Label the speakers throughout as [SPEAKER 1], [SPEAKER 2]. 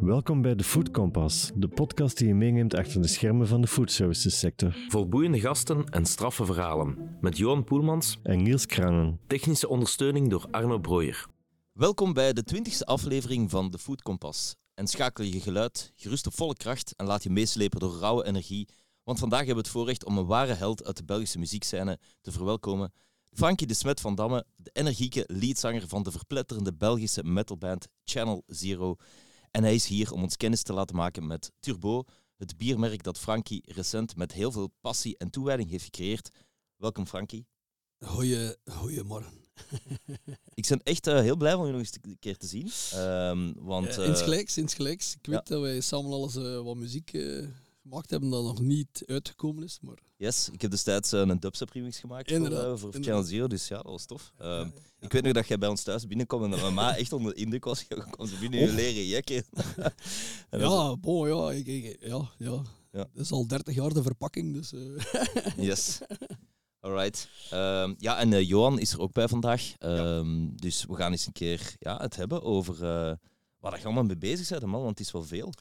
[SPEAKER 1] Welkom bij de Food Compass, de podcast die je meeneemt achter de schermen van de food services sector.
[SPEAKER 2] Vol boeiende gasten en straffe verhalen. Met Johan Poelmans,
[SPEAKER 1] En Niels Krangen.
[SPEAKER 2] technische ondersteuning door Arno Brooijer.
[SPEAKER 3] Welkom bij de twintigste aflevering van de Food Compass. En schakel je geluid gerust op volle kracht en laat je meeslepen door rauwe energie. Want vandaag hebben we het voorrecht om een ware held uit de Belgische muziekscène te verwelkomen. Frankie de Smet van Damme, de energieke leadzanger van de verpletterende Belgische metalband Channel Zero. En hij is hier om ons kennis te laten maken met Turbo, het biermerk dat Frankie recent met heel veel passie en toewijding heeft gecreëerd. Welkom Frankie.
[SPEAKER 4] Goeie, goeiemorgen.
[SPEAKER 3] Ik ben echt eh, heel blij om je nog eens een keer te zien. Ehm, want,
[SPEAKER 4] Ja,
[SPEAKER 3] eh,
[SPEAKER 4] insgelijks, insgelijks. Ik weet
[SPEAKER 3] ja.
[SPEAKER 4] dat wij samen al eens eh, wat muziek gemaakt hebben dat nog niet uitgekomen is. Maar
[SPEAKER 3] yes, ik heb destijds eh, een dubstep remix gemaakt voor, eh, voor. Channel Zero, dus ja, dat was tof. Ehm, Ik weet nog dat jij bij ons thuis binnenkwam en dat mama echt onder de indruk was. Je kwam ze binnen je
[SPEAKER 4] Oh.
[SPEAKER 3] leren jekken.
[SPEAKER 4] Ja, bon, ja, ik, ik- ja, ja.
[SPEAKER 3] Ja.
[SPEAKER 4] Dat is al 30 jaar de verpakking. Dus, eh,
[SPEAKER 3] Yes. Alright. Ehm, ja, en Johan is er ook bij vandaag. Ehm, Dus we gaan eens een keer ja, het hebben over waar je allemaal mee bezig bent, man, want het is wel veel.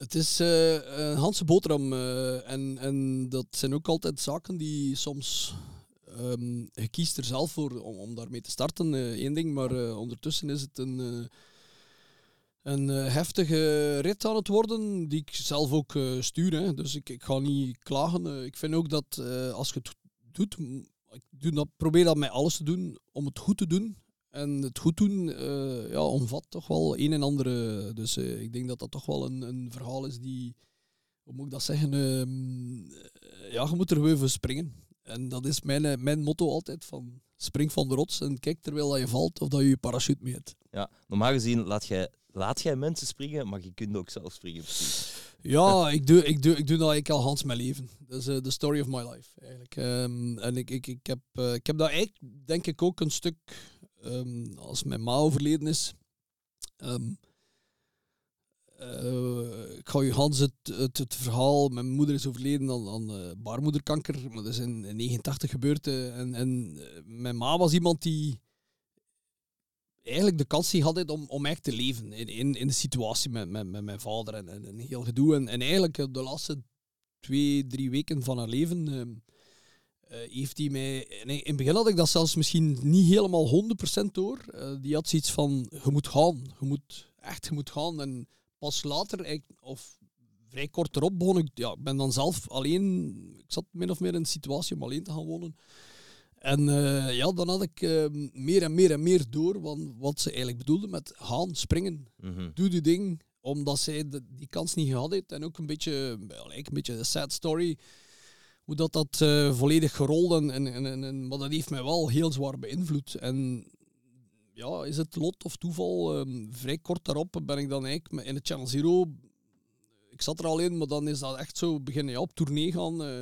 [SPEAKER 4] Het is eh, een Hanse boterham. eh, en, en dat zijn ook altijd zaken die soms. ehm je kiest er zelf voor om, om daarmee te starten, eh, één ding. Maar ondertussen is het een. een heftige rit aan het worden, die ik zelf ook stuur. Hè. Dus ik, ik ga niet klagen. Ik vind ook dat als je het doet, ik doe dat, probeer dat met alles te doen om het goed te doen. En het goed doen eh, ja, omvat toch wel een en ander. eh, Dus eh, ik denk dat dat toch wel een, een verhaal is die, hoe moet ik dat zeggen, ehm, eh, ja, je moet er weer voor springen. En dat is mijn, mijn motto altijd, van spring van de rots en kijk terwijl dat je valt of dat je je parachute mee hebt.
[SPEAKER 3] Ja, normaal gezien laat jij, laat jij mensen springen, maar je kunt ook zelf springen, precies.
[SPEAKER 4] Ja, ik doe, ik doe, ik doe dat eigenlijk al Hans mijn leven. Dat is de story of my life, eigenlijk. Ehm, en ik, ik, ik, heb, eh, ik heb dat eigenlijk, denk ik, ook een stuk... ehm, als mijn ma overleden is... ehm, eh, ik ga je Hans het, het, verhaal... Mijn moeder is overleden aan, aan eh, baarmoederkanker. Maar dat is in, in 89 gebeurd. eh, en en mijn ma was iemand die eigenlijk de kans had om, om echt te leven in, in, in de situatie met, met, met mijn vader en, en, heel gedoe. En, en eigenlijk de laatste twee, drie weken van haar leven ehm, eh, heeft hij mij... In, in het begin had ik dat zelfs misschien niet helemaal 100% door. Eh, die had zoiets van, je moet gaan. Je moet echt, je moet gaan. En pas later, of vrij kort erop, begon ik... Ja, ik ben dan zelf alleen... Ik zat min of meer in een situatie om alleen te gaan wonen. En eh, ja, dan had ik eh, meer en meer en meer door van wat ze eigenlijk bedoelde met gaan, springen,
[SPEAKER 3] Mhm.
[SPEAKER 4] doe die ding. Omdat zij de- die kans niet gehad heeft. En ook een beetje, eigenlijk een beetje een sad story. Hoe dat, dat eh, volledig gerold. En, en, en, en- en- maar dat heeft mij wel heel zwaar beïnvloed. En ja, is het lot of toeval? Ehm, vrij kort daarop ben ik dan eigenlijk in de Channel Zero. Ik zat er al in, maar dan is dat echt zo beginnen ja, op tournee gaan. eh.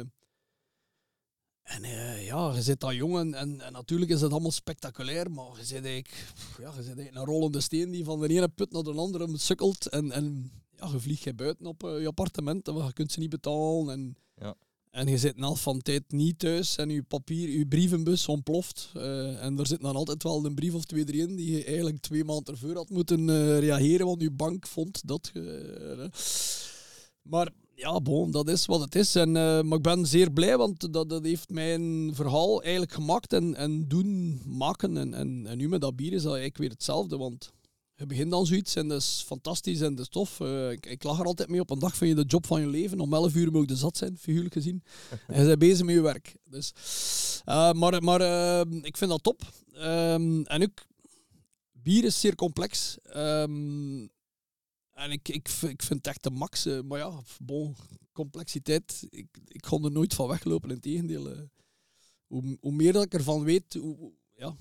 [SPEAKER 4] En eh, ja, je zit daar jong en, en, en natuurlijk is het allemaal spectaculair, maar je zit eigenlijk, ja, je zit eigenlijk een rollende steen die van de ene put naar de andere sukkelt. En, en ja, je vliegt je buiten op je appartement, want je kunt ze niet betalen. En,
[SPEAKER 3] Ja.
[SPEAKER 4] En je zit een helft van tijd niet thuis en je papier, je brievenbus ontploft. eh, en er zit dan altijd wel een brief of twee, drie in die je eigenlijk twee maanden ervoor had moeten eh, reageren, want je bank vond dat eh, maar ja, bon, dat is wat het is. En, maar ik ben zeer blij, want dat, dat heeft mijn verhaal eigenlijk gemaakt en, en doen maken. En, en, en nu met dat bier is dat eigenlijk weer hetzelfde, want je begint dan zoiets en dat is fantastisch en dat is tof. Eh, ik, ik lach er altijd mee. Op een dag vind je de job van je leven. Om 11 uur moet je zat zijn, figuurlijk gezien. en je bent bezig met je werk. Dus, eh, maar maar eh, ik vind dat top. Ehm, en ook, bier is zeer complex. Ehm, en ik, ik, ik vind het echt de max. maar ja, bon, complexiteit. Ik, ik kon er nooit van weglopen. Integendeel. hoe, hoe meer dat ik ervan weet, hoe- ja,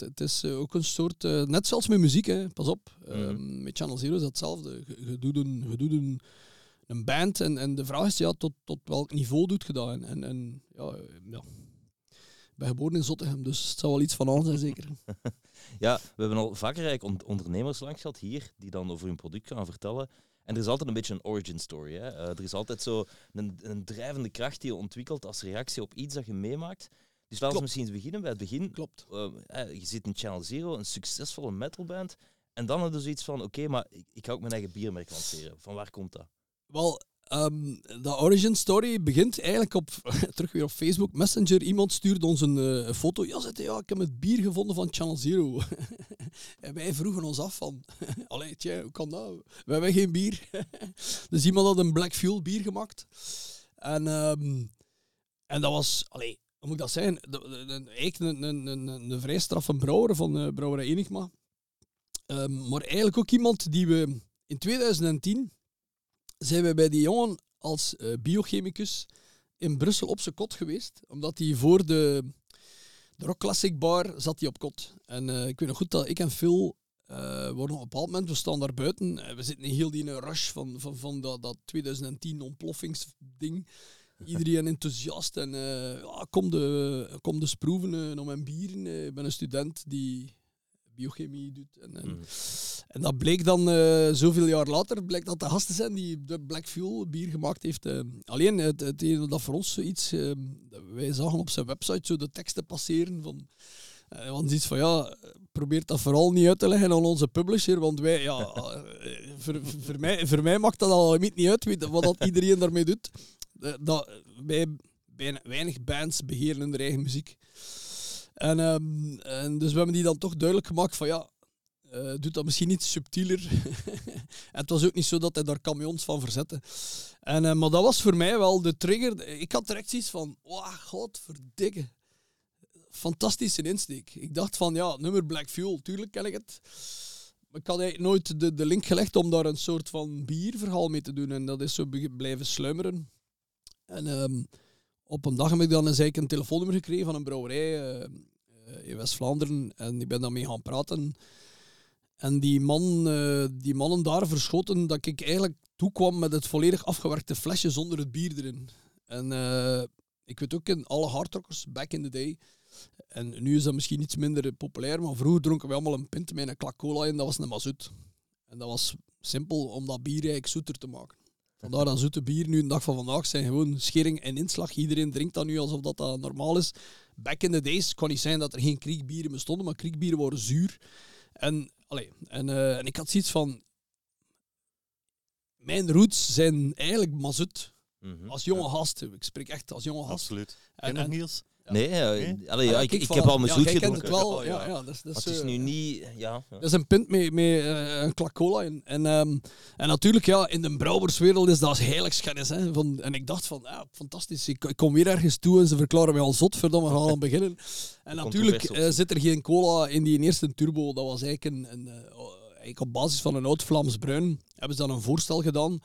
[SPEAKER 4] het, het is eh, ook een soort... eh, net zoals met muziek, hè, pas op. Ehm, met Channel Zero is dat hetzelfde. Je, doet, een, je doet een, een band en, en de vraag is ja, tot, tot welk niveau doet je dat? En, en, en ja, eh, ja. Ik ben geboren in Zottegem, dus het zal wel iets van aan zijn, zeker.
[SPEAKER 3] Ja, we hebben al vaker eigenlijk ondernemers langs gehad hier, die dan over hun product gaan vertellen. En er is altijd een beetje een origin story. Hè? Eh, er is altijd zo een, een drijvende kracht die je ontwikkelt als reactie op iets dat je meemaakt. Dus Dus laten we misschien beginnen bij het begin.
[SPEAKER 4] Klopt.
[SPEAKER 3] Eh, je zit in Channel Zero, een succesvolle metalband. En dan hadden we zoiets van, oké, maar ik, ik ga ook mijn eigen biermerk lanceren. Van waar komt dat?
[SPEAKER 4] Wel, ehm, de origin story begint eigenlijk op, terug weer op Facebook Messenger. Iemand stuurde ons een eh, foto. Ja, hij, ja, ik heb het bier gevonden van Channel Zero. en wij vroegen ons af van, allee, tja, hoe kan dat? We hebben geen bier. dus iemand had een Black Fuel bier gemaakt. En, ehm, en dat was, allee, moet ik dat de- eigenlijk een, een, een, een, vrij straffe brouwer van eh Brouwerij Enigma. Ehm, maar eigenlijk ook iemand die we in 2010 zijn we bij die jongen als eh, biochemicus in Brussel op zijn kot geweest. Omdat hij voor de, de Rock Classic Bar zat hij op kot. En eh, ik weet nog goed dat ik en Phil worden op een bepaald moment, we staan daar buiten. we zitten in heel die rush van, van, van dat, dat 2010 ontploffingsding. Iedereen enthousiast en eh ja, kom, de, kom de proeven eh, naar mijn bieren. Eh, ik ben een student die biochemie doet. En, en,
[SPEAKER 3] Mm.
[SPEAKER 4] en dat bleek dan zoveel jaar later, bleek dat de gast te zijn die de Black Fuel bier gemaakt heeft. alleen het, het ene dat voor ons zoiets, wij zagen op zijn website zo de teksten passeren van, want iets van ja, probeer dat vooral niet uit te leggen aan onze publisher, want wij, ja, voor, voor, mij, voor mij maakt dat al niet uit wat dat iedereen daarmee doet. Eh, dat, weinig bands beheren hun eigen muziek. En, ehm, en dus we hebben die dan toch duidelijk gemaakt van ja, eh doe dat misschien iets subtieler. het was ook niet zo dat hij daar camions van verzette. En, eh, maar dat was voor mij wel de trigger. Ik had direct zoiets van, wauw, godverdikke. Fantastische insteek. Ik dacht van, ja, nummer Black Fuel, tuurlijk ken ik het. Maar ik had eigenlijk nooit de, de link gelegd om daar een soort van bierverhaal mee te doen. En dat is zo blijven sluimeren. En ehm, op een dag heb ik dan eigenlijk een telefoonnummer gekregen van een brouwerij eh, eh, in West-Vlaanderen. En ik ben daarmee gaan praten. En die, man, eh, die mannen daar verschoten dat ik eigenlijk toekwam met het volledig afgewerkte flesje zonder het bier erin. En ik weet ook in alle hardrockers, back in the day, en nu is dat misschien iets minder populair, maar vroeger dronken we allemaal een pint met een klak cola in, dat was een mazoet. En dat was simpel om dat bier eigenlijk zoeter te maken. Vandaar dat zoete bier nu, de dag van vandaag, zijn gewoon schering en inslag. Iedereen drinkt dat nu alsof dat, dat normaal is. Back in the days kon niet zijn dat er geen kriekbieren bestonden, maar kriekbieren waren zuur. En, allee, en, eh, en ik had zoiets van... Mijn roots zijn eigenlijk mazoet.
[SPEAKER 3] Mhm.
[SPEAKER 4] Als jonge gast. Ik spreek echt als jonge gast.
[SPEAKER 5] Absoluut.
[SPEAKER 4] En-
[SPEAKER 5] En,
[SPEAKER 4] en-
[SPEAKER 5] Niels?
[SPEAKER 3] Nee,
[SPEAKER 5] Nee?
[SPEAKER 3] allee, ja,
[SPEAKER 4] Ah,
[SPEAKER 3] ik, ik heb al mijn zoet
[SPEAKER 4] kent
[SPEAKER 3] gedronken.
[SPEAKER 4] het wel.
[SPEAKER 5] Oh, ja.
[SPEAKER 4] ja, ja, dat is, dat
[SPEAKER 3] Maar
[SPEAKER 4] is,
[SPEAKER 3] het is
[SPEAKER 4] eh,
[SPEAKER 3] nu niet... Ja, ja.
[SPEAKER 4] Dat is een pint met, met eh, een klak cola in. En, ehm, en natuurlijk, ja, in de brouwerswereld is dat heiligschennis. Hè, van, en ik dacht van, ja, fantastisch. Ik, ik kom weer ergens toe en ze verklaren mij al zot, verdomme, we gaan aan beginnen. En natuurlijk eh, zit er geen cola in die eerste turbo. Dat was eigenlijk, een, een, oh, eigenlijk op basis van een oud Vlaams bruin. Hebben ze dan een voorstel gedaan.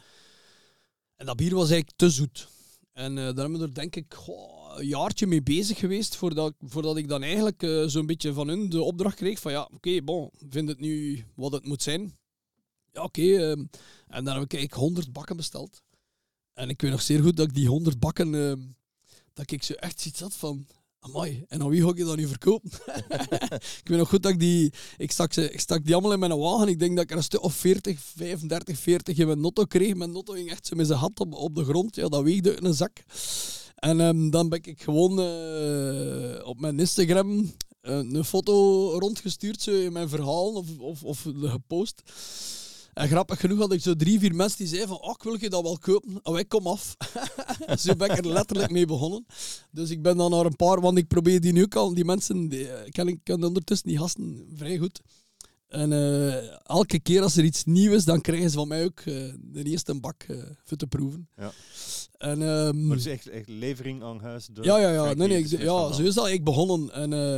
[SPEAKER 4] En dat bier was eigenlijk te zoet. En eh, daar hebben we er denk ik goh, een jaartje mee bezig geweest voordat, voordat ik dan eigenlijk eh, zo'n beetje van hun de opdracht kreeg van ja, oké, bon, vind het nu wat het moet zijn? Ja, oké. ehm, en dan heb ik eigenlijk 100 bakken besteld. En ik weet nog zeer goed dat ik die 100 bakken, ehm, dat ik zo echt iets had van, amai, en aan wie ga ik dat nu verkopen? ik weet nog goed dat ik die, ik stak, ze, ik stak die allemaal in mijn wagen. Ik denk dat ik er een stuk of 40, 35, 40 in mijn notto kreeg. Mijn notto ging echt zo met zijn hand op, op de grond. Ja, dat weegde in een zak. En ehm, dan ben ik gewoon eh, op mijn Instagram eh, een foto rondgestuurd zo in mijn verhaal of, of, of gepost. En grappig genoeg had ik zo drie, vier mensen die zeiden van, oh, ik wil je dat wel kopen. Oh, ik kom af. zo ben ik er letterlijk mee begonnen. Dus ik ben dan naar een paar, want ik probeer die nu ook al, die mensen, die, eh, ken ik ken ondertussen die gasten vrij goed. En eh, elke keer als er iets nieuws is, dan krijgen ze van mij ook de eerste bak voor te proeven.
[SPEAKER 5] Ja.
[SPEAKER 4] En, ehm,
[SPEAKER 5] Maar het is echt, echt levering aan huis. door
[SPEAKER 4] ja, ja, ja. Nee, nee, ik, ja, zo is dat eigenlijk begonnen. En, eh,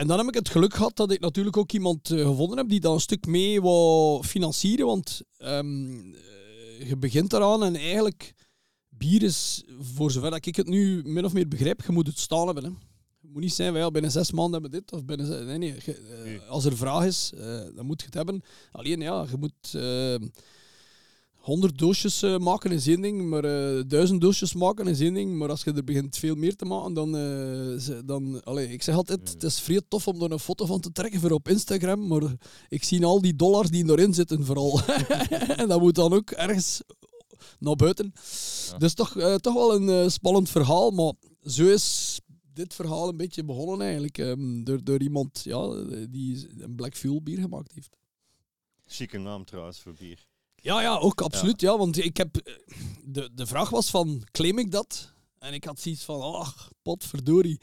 [SPEAKER 4] en dan heb ik het geluk gehad dat ik natuurlijk ook iemand eh, gevonden heb die dat een stuk mee wou financieren. Want ehm, eh, je begint eraan en eigenlijk, bier is, voor zover dat ik het nu min of meer begrijp, je moet het staan hebben. Hè. Het moet niet zijn, van, ja, binnen zes maanden hebben dit. Of binnen, zes- nee, nee. je- als er vraag is, dan moet je het hebben. Alleen, ja, je moet... eh, 100 doosjes eh, maken is één ding, maar eh 1000 doosjes maken is één ding. Maar als je er begint veel meer te maken, dan. ze- dan allee, ik zeg altijd: het is vrij tof om er een foto van te trekken voor op Instagram. Maar ik zie al die dollars die erin zitten, vooral. en dat moet dan ook ergens naar buiten.
[SPEAKER 3] Ja.
[SPEAKER 4] Dus toch, toch wel een spannend verhaal. Maar zo is dit verhaal een beetje begonnen eigenlijk. ehm, door, door iemand ja, die een Black Fuel bier gemaakt heeft.
[SPEAKER 5] Chique naam trouwens voor bier.
[SPEAKER 4] Ja, ja, ook absoluut. Ja. want ik heb... eh, De, de vraag was van, claim ik dat? En ik had zoiets van, ach, potverdorie.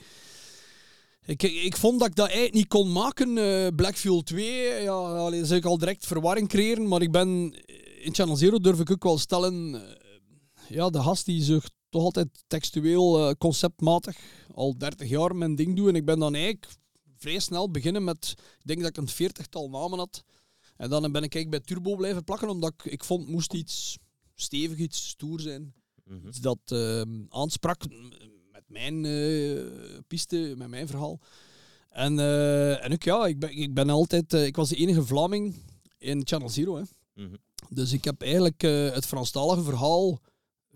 [SPEAKER 4] Ik, ik, ik vond dat ik dat eigenlijk niet kon maken. eh, Black Fuel 2, ja, allee, zou ik al direct verwarring creëren. Maar ik ben... In Channel Zero durf ik ook wel stellen... eh, ja, de gast die zich toch altijd textueel, eh, conceptmatig al 30 jaar mijn ding doet. En ik ben dan eigenlijk vrij snel beginnen met... Ik denk dat ik een veertigtal namen had. En dan ben ik eigenlijk bij Turbo blijven plakken, omdat ik, ik vond het moest iets stevig, iets stoer zijn.
[SPEAKER 3] Mhm.
[SPEAKER 4] Iets dat ehm, aansprak met mijn eh, piste, met mijn verhaal. En, eh, en ook ja, ik ben, ik ben altijd... eh, ik was de enige Vlaming in Channel Zero, hè.
[SPEAKER 3] Mhm.
[SPEAKER 4] Dus ik heb eigenlijk het Franstalige verhaal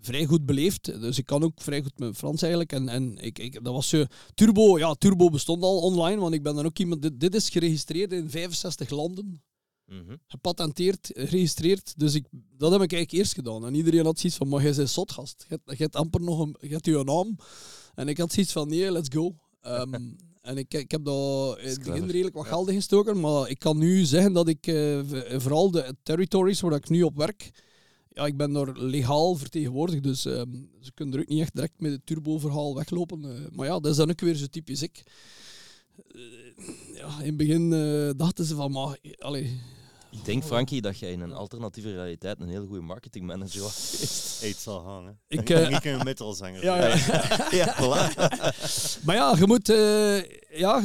[SPEAKER 4] vrij goed beleefd. Dus ik kan ook vrij goed met Frans eigenlijk. En, en ik, ik, dat was zo... Turbo, ja, Turbo bestond al online, want ik ben dan ook iemand... Dit, dit is geregistreerd in 65 landen
[SPEAKER 3] Mhm.
[SPEAKER 4] gepatenteerd, geregistreerd. Dus ik, dat heb ik eigenlijk eerst gedaan. En iedereen had zoiets van, maar jij bent zot, gast. Je hebt- je hebt amper nog een, je hebt je naam. En ik had zoiets van, nee, let's go. Ehm, en ik, ik heb daar in het begin redelijk wat geld in gestoken. Maar ik kan nu zeggen dat ik, eh, vooral de territories waar ik nu op werk, ja, ik ben daar legaal vertegenwoordigd. Dus ehm, ze kunnen er ook niet echt direct met het turbo-verhaal weglopen. Eh, maar ja, dat is dan ook weer zo typisch ik. Eh, ja, in het begin dachten ze van, maar, allee,
[SPEAKER 3] Ik denk, Frankie, dat jij in een alternatieve realiteit een hele goede marketingmanager was geweest.
[SPEAKER 5] Eet zal hangen.
[SPEAKER 4] Ik,
[SPEAKER 5] Ik,
[SPEAKER 4] eh,
[SPEAKER 5] ik een metalzanger.
[SPEAKER 4] Ja, ja.
[SPEAKER 3] ja, voilà.
[SPEAKER 4] Maar ja, je moet. eh, ja,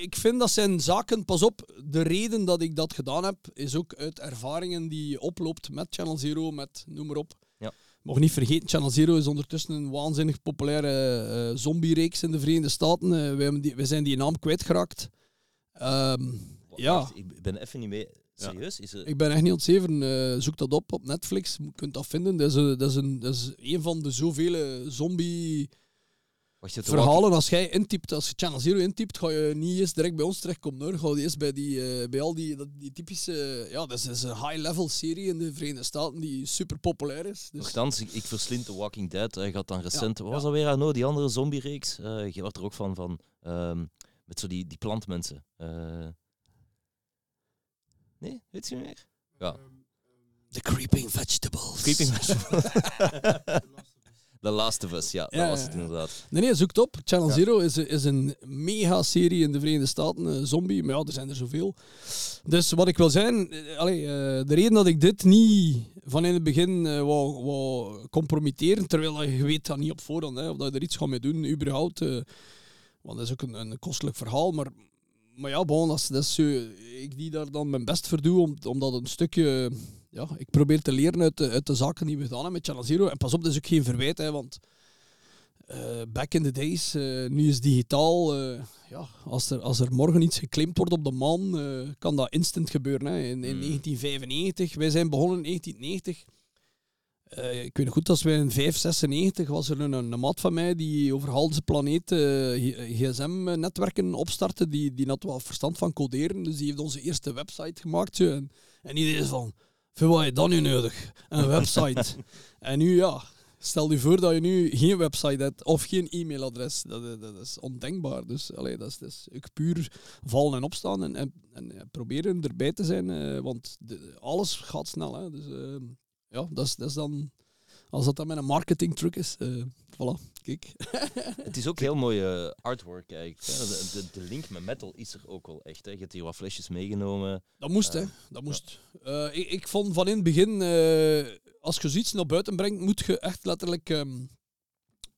[SPEAKER 4] ik vind dat zijn zaken. Pas op, de reden dat ik dat gedaan heb, is ook uit ervaringen die je oploopt met Channel Zero, met noem maar op.
[SPEAKER 3] Ja.
[SPEAKER 4] Mag niet vergeten, Channel Zero is ondertussen een waanzinnig populaire eh zombie-reeks in de Verenigde Staten. Eh, wij, hebben die, wij zijn die naam kwijtgeraakt. Ehm ja,
[SPEAKER 3] ik ben even niet mee. Serieus? Is er...
[SPEAKER 4] ik ben echt niet ontzeven. Eh, zoek dat op op Netflix. Je kunt dat vinden. Dat is, een, dat is, een, dat is een van de zoveel zombie
[SPEAKER 3] hebt de
[SPEAKER 4] verhalen, als jij intypt, als je Channel Zero intypt, ga je niet eens direct bij ons terechtkomen hoor. Ga je eerst bij, die, eh, bij al die, dat- die typische... Ja, dat is, een high-level serie in de Verenigde Staten die super populair is. Dus,
[SPEAKER 3] Nochtans, ik, ik verslind The Walking Dead. Hij gaat dan recent...
[SPEAKER 4] Ja,
[SPEAKER 3] Wat was
[SPEAKER 4] ja.
[SPEAKER 3] alweer, Arno? Die andere zombie-reeks? Eh je wordt er ook van, van ehm, met zo die, die plantmensen. Nee? Weet je niet meer? Ja.
[SPEAKER 4] The Creeping Vegetables.
[SPEAKER 3] Creeping The Last of Us, ja. Dat was het inderdaad.
[SPEAKER 4] Nee, nee, zoek het op. Channel
[SPEAKER 3] Ja.
[SPEAKER 4] Zero is, is een mega-serie in de Verenigde Staten, eh, zombie. Maar ja, er zijn er zoveel. Dus wat ik wil zijn, eh, allee, eh, de reden dat ik dit niet van in het begin eh, wou, wou compromitteren, terwijl je weet dat niet op voorhand, hè, of dat je er iets gaat mee doen, überhaupt. eh, want dat is ook een, een kostelijk verhaal, maar... Maar ja, bon, dat is, dat is zo, ik die daar dan mijn best voor doe, om, omdat een stukje... Ja, ik probeer te leren uit de, uit de zaken die we gedaan hebben met Channel Zero. En pas op, dat is ook geen verwijt, hè, want eh, back in the days, eh, nu is digitaal. eh, ja, als, er, als er morgen iets geclaimd wordt op de maan, eh, kan dat instant gebeuren. Hè. In, in
[SPEAKER 3] Hmm.
[SPEAKER 4] 1995, wij zijn begonnen in 1990. Eh, ik weet goed, als wij in 596 was er een, een maat van mij die over heel planeet gsm-netwerken opstartte. Die, die had wel verstand van coderen, dus die heeft onze eerste website gemaakt. En, en is van, voor wat je dan nu nodig? Een website. en nu ja, Stel je voor dat je nu geen website hebt of geen e-mailadres. Dat, is- dat is ondenkbaar. Dus allee, dat, is, dat puur vallen en opstaan en, en, proberen erbij te zijn. eh, want de- alles gaat snel. Hè. Dus eh, ja, dat is, dat is dan... Als dat dan met een marketing truc is, eh voilà, kijk.
[SPEAKER 3] Het is ook heel mooi eh, artwork eigenlijk. Hè. De, de, de link met metal is er ook wel echt. Hè. Je hebt hier wat flesjes meegenomen.
[SPEAKER 4] Dat moest,
[SPEAKER 3] Eh,
[SPEAKER 4] hè. Dat moest. Eh, ik, ik vond van in het begin, eh, als je zoiets naar buiten brengt, moet je echt letterlijk... ehm,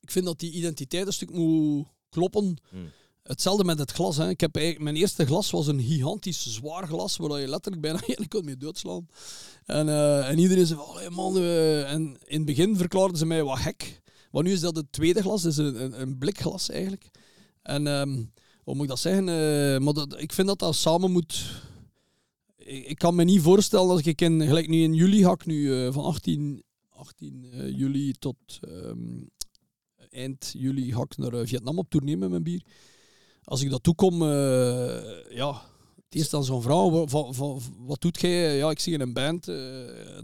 [SPEAKER 4] ik vind dat die identiteit een stuk moet kloppen.
[SPEAKER 3] Hmm.
[SPEAKER 4] Hetzelfde met het glas. Hè. Ik heb mijn eerste glas was een gigantisch zwaar glas, waar je letterlijk bijna eigenlijk kon mee doodslaan. En, eh, en iedereen zei van, "Allee, man... eh," en in het begin verklaarden ze mij wat gek. Maar nu is dat het tweede glas, dus een, een, blikglas eigenlijk. En ehm, hoe moet ik dat zeggen? Eh, maar dat, ik vind dat dat samen moet... Ik, kan me niet voorstellen dat ik in, gelijk nu in juli ga nu van 18, 18 eh, juli tot ehm, eind juli ga naar Vietnam op tournee met mijn bier. Als ik dat toekom, eh ja, het eerst dan zo'n vrouw, wa- va- va- wat doet jij? Ja, ik zie in een band, eh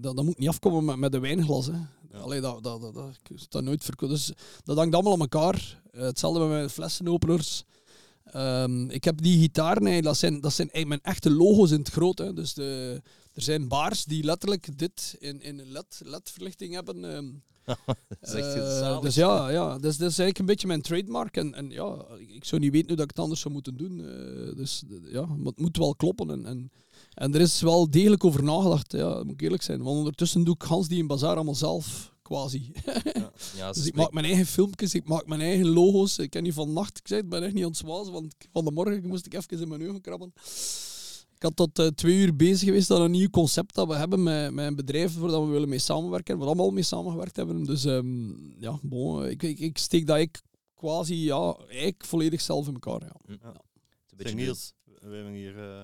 [SPEAKER 4] dat, dat moet niet afkomen met, met een wijnglas. Hè.
[SPEAKER 5] Ja.
[SPEAKER 4] Allee, dat, dat, dat, dat, dat nooit verkopen. Dus dat hangt allemaal aan elkaar. Eh, hetzelfde met mijn flessenopeners. Ehm, ik heb die gitaren, eigenlijk, dat zijn, dat zijn mijn echte logo's in het groot. Hè. Dus de, er zijn baars die letterlijk dit in, in een LED, LED-verlichting hebben. ehm. Eh, dus ja, ja dat is eigenlijk een beetje mijn trademark. En, en ja, ik, zou niet weten hoe dat ik het anders zou moeten doen. eh, dus ja, maar het moet wel kloppen. En, en, en er is wel degelijk over nagedacht, ja, moet ik eerlijk zijn. Want ondertussen doe ik Hans die in bazaar allemaal zelf, quasi.
[SPEAKER 3] Ja,
[SPEAKER 4] Dus ik maak mijn eigen filmpjes, ik maak mijn eigen logo's. Ik ken niet van nacht, ik zei het, ben echt niet aan het zwazen, want van de morgen moest ik even in mijn ogen krabben. Ik had tot eh, twee uur bezig geweest aan een nieuw concept dat we hebben met, met een bedrijf waar we willen mee samenwerken, waar we allemaal mee samengewerkt hebben. Dus ehm, ja, bon, ik, ik, ik steek dat ik quasi, ja, eigenlijk volledig zelf in elkaar. Ja.
[SPEAKER 3] Hm.
[SPEAKER 5] Ja.
[SPEAKER 3] Een beetje
[SPEAKER 5] Niels, we hebben hier eh,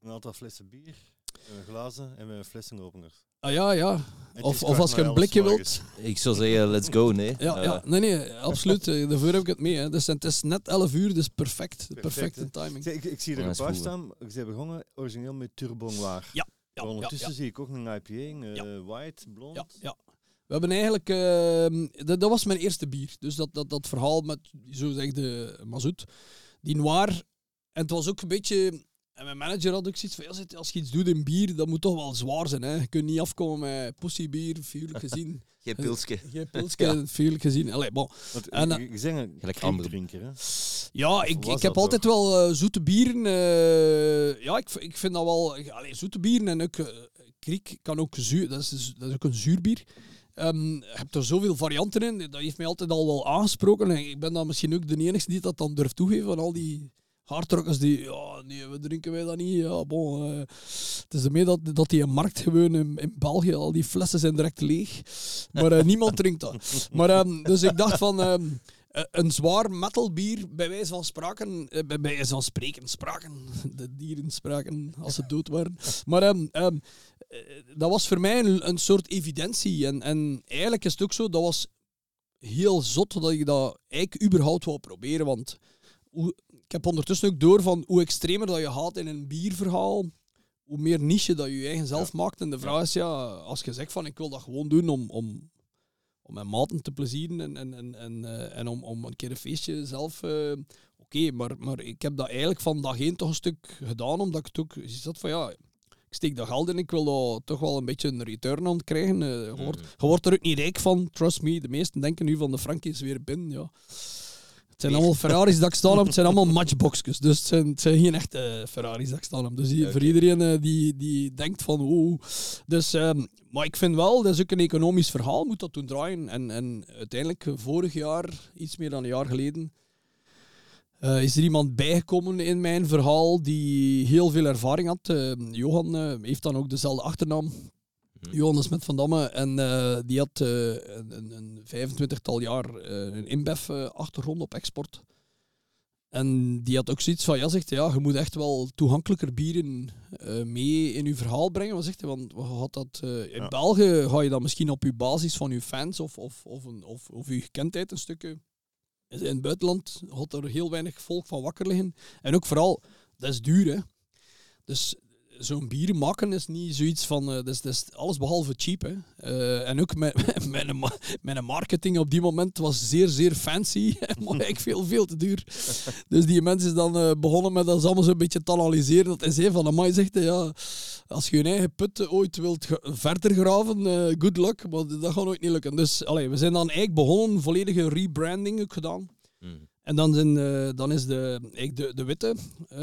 [SPEAKER 5] een aantal flessen bier, we hebben glazen en we hebben flessenopeners.
[SPEAKER 4] Ah ja, ja. Of, of als je een blikje wilt.
[SPEAKER 3] Ik zou zeggen, let's go, nee.
[SPEAKER 4] Ja,
[SPEAKER 3] Eh,
[SPEAKER 4] ja, nee, nee, absoluut. Eh, Daarvoor heb ik het mee. Hè. Dus het is net 11 uur, dus perfect.
[SPEAKER 5] Perfect,
[SPEAKER 4] Perfecte
[SPEAKER 5] hè.
[SPEAKER 4] timing.
[SPEAKER 5] Ik, ik zie er een paar staan. Ik zijn begonnen origineel met Turbo Noir.
[SPEAKER 4] Ja,
[SPEAKER 5] ondertussen
[SPEAKER 4] ja.
[SPEAKER 5] zie ik ook een IPA, een eh, white, blond.
[SPEAKER 4] Ja, ja. We hebben eigenlijk... ehm, dat, dat was mijn eerste bier. Dus dat, dat, dat verhaal met, zo zeg de Mazoet, die noir. En het was ook een beetje... En mijn manager had ook zoiets van, ja, zit- als je iets doet in bier, dat moet toch wel zwaar zijn. Hè? Je kunt niet afkomen met pussybier, figuurlijk gezien.
[SPEAKER 3] Geen pilsje.
[SPEAKER 4] Geen pilsje, figuurlijk gezien. Allee, bon.
[SPEAKER 5] Want
[SPEAKER 4] En,
[SPEAKER 5] je een
[SPEAKER 3] Gelijk
[SPEAKER 5] drinker, hè?
[SPEAKER 4] Ja,
[SPEAKER 5] Of
[SPEAKER 4] ik, ik heb altijd wel eh, zoete bieren. eh, ja, ik, ik vind dat wel... Allee, zoete bieren en ook... eh, kriek kan ook zuur... Dat is, dat is ook een zuurbier. Ehm, je hebt er zoveel varianten in. Dat heeft mij altijd al wel aangesproken. En ik ben dan misschien ook de enige die dat dan durft toegeven van al die hardrockers die... Ja, nee, we drinken wij dat niet. Ja, bon. eh, het is ermee dat, dat die een markt gewoon in, in België... Al die flessen zijn direct leeg. Maar eh, niemand drinkt dat. Maar ehm, dus ik dacht van... ehm, eh, een zwaar metalbier, bij wijze van spraken, bij wijze van spreken, spraken, de dieren spraken als ze dood waren. Maar ehm, ehm, eh, dat was voor mij een, een soort evidentie. En, en eigenlijk is het ook zo, dat was heel zot dat ik dat eigenlijk überhaupt wou proberen. Want hoe, ik heb ondertussen ook door van hoe extremer dat je gaat in een bierverhaal, hoe meer niche dat je je eigen zelf maakt. En de vraag is, ja, als je zegt van ik wil dat gewoon doen om, om, om mijn maten te plezieren en, en, en, en, eh, en om, om een keer een feestje zelf... eh, Oké, maar, maar ik heb dat eigenlijk van dag één toch een stuk gedaan, omdat ik het ook had van ja, ik steek dat geld in, ik wil daar toch wel een beetje een return aan krijgen. Eh, je, wordt, je wordt er ook niet rijk van, trust me. De meesten denken nu van de Frankie is weer binnen, ja. Het zijn allemaal Ferraris dat ik staan heb, het zijn allemaal matchboxjes. Dus het zijn, het zijn geen echte Ferraris dat ik staan heb. Dus voor iedereen eh, die, die denkt van oh. Dus, ehm, maar ik vind wel, dat is ook een economisch verhaal, moet dat doen draaien. En, en uiteindelijk, eh, vorig jaar, iets meer dan een jaar geleden, eh, is er iemand bijgekomen in mijn verhaal die heel veel ervaring had. Eh, Johan eh, heeft dan ook dezelfde achternaam. Johan de Smet van Damme. En eh, die had eh, een, een, een 25-tal jaar eh, een InBev-achtergrond op export. En die had ook zoiets van, ja, zegt hij, ja, je moet echt wel toegankelijker bieren mee in je verhaal brengen. Wat zegt hij? Want had dat, in
[SPEAKER 5] Ja.
[SPEAKER 4] België ga je dat misschien op je basis van je fans of, of, of, een, of, of je gekendheid een stukje. In het buitenland had er heel weinig volk van wakker liggen. En ook vooral, dat is duur, hè. Dus zo'n bier maken is niet zoiets van... dat, is, dat is alles behalve cheap, hè. Eh, en ook mijn, mijn, ma- mijn marketing op die moment was zeer, zeer fancy. maar eigenlijk veel, veel te duur. Dus die mensen is dan eh, begonnen met dat allemaal zo'n beetje te analyseren. Dat hij zei van, amai, zegt ja... Als je je eigen put ooit wilt verder graven, good luck. Maar dat gaat nooit niet lukken. Dus allee, we zijn dan eigenlijk begonnen, volledige rebranding ook gedaan.
[SPEAKER 3] Mm.
[SPEAKER 4] En dan, eh, dan is de, de, de witte, eh,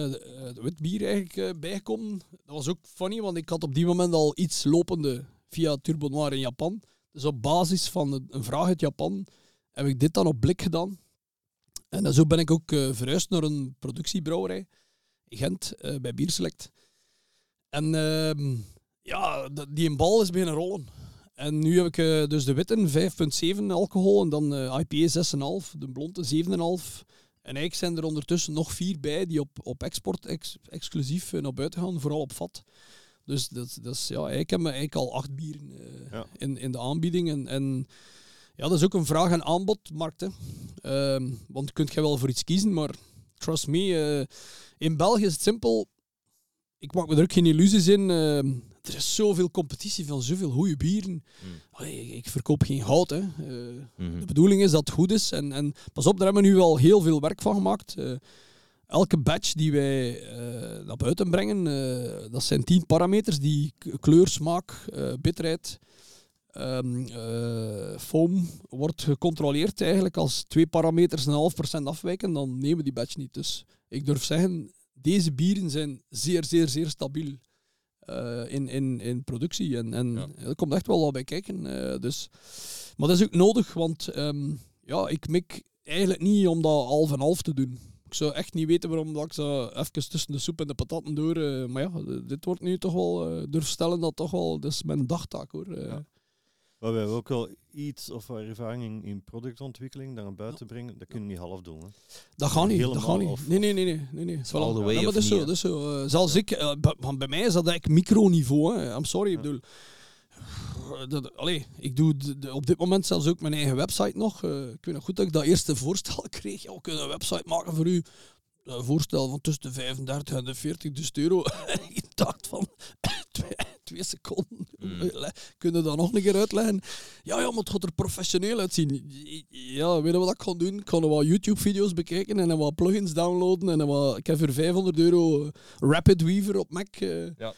[SPEAKER 4] de, wit bier eigenlijk eh, bijgekomen. Dat was ook funny, want ik had op die moment al iets lopende via Turbo Noir in Japan. Dus op basis van een, vraag uit Japan heb ik dit dan op blik gedaan. En zo ben ik ook verhuisd naar een productiebrouwerij in Gent bij Bierselect. En ehm, ja, die een bal is beginnen rollen. En nu heb ik eh, dus de witte 5,7 alcohol en dan eh IPA 6,5, de blonde 7,5. En eigenlijk zijn er ondertussen nog vier bij die op, op export ex- exclusief eh, naar buiten gaan, vooral op vat. Dus dat, dat is, ja, eigenlijk hebben we eigenlijk al acht bieren eh,
[SPEAKER 5] Ja.
[SPEAKER 4] in, in de aanbieding. En, en ja, dat is ook een vraag- en aanbodmarkt. Hè. Ehm, want kunt je wel voor iets kiezen, maar trust me, in België is het simpel. Ik maak me er ook geen illusies in. Er is zoveel competitie van zoveel goede bieren.
[SPEAKER 3] Mm.
[SPEAKER 4] Allee, ik verkoop geen hout. Hè. Eh,
[SPEAKER 3] Mhm.
[SPEAKER 4] de bedoeling is dat het goed is. En, en pas op, daar hebben we nu al heel veel werk van gemaakt. Eh, elke batch die wij eh, naar buiten brengen, dat zijn tien parameters die kleur, smaak, bitterheid, eh, foam, wordt gecontroleerd eigenlijk. Als twee parameters een half procent afwijken, dan nemen we die batch niet. Dus ik durf zeggen, deze bieren zijn zeer, zeer, zeer stabiel. Eh, in, in, in productie. En, en
[SPEAKER 3] Ja.
[SPEAKER 4] er komt echt wel wat bij kijken. eh, dus. Maar dat is ook nodig, want ehm, ja, ik mik eigenlijk niet om dat half en half te doen. Ik zou echt niet weten waarom dat ik zo even tussen de soep en de pataten door. eh, maar ja, dit wordt nu toch wel, eh durf stellen dat toch wel, dat is mijn dagtaak hoor.
[SPEAKER 5] Ja. Maar we hebben ook wel iets of ervaring in, in productontwikkeling, dat naar buiten brengen. Dat kunnen we niet half doen. Hè.
[SPEAKER 4] Dat gaat niet, dat
[SPEAKER 5] Helemaal
[SPEAKER 4] gaat niet. nee, nee, nee, nee. nee, nee.
[SPEAKER 3] All the way
[SPEAKER 4] ja, maar
[SPEAKER 3] of
[SPEAKER 4] dat is zo, dat is zo. Zelfs ik, eh, bij mij is dat eigenlijk microniveau. Hè. I'm sorry, ik bedoel... Dat, allee, ik doe op dit moment zelfs ook mijn eigen website nog. Eh, ik weet nog goed dat ik dat eerste voorstel kreeg. Ja, we kunnen een website maken voor u. Een voorstel van tussen de 35 en de 40 euro. Ik dacht van... twee, seconden.
[SPEAKER 3] Mm.
[SPEAKER 4] Eh, Kunnen we dat nog een keer uitleggen? Ja, ja, maar het gaat er professioneel uitzien. Ja, weet je wat ik ga doen? Ik ga wat YouTube-video's bekijken en wat plugins downloaden. En wat, ik heb voor 500 euro Rapid Weaver op Mac. eh.
[SPEAKER 3] Ja.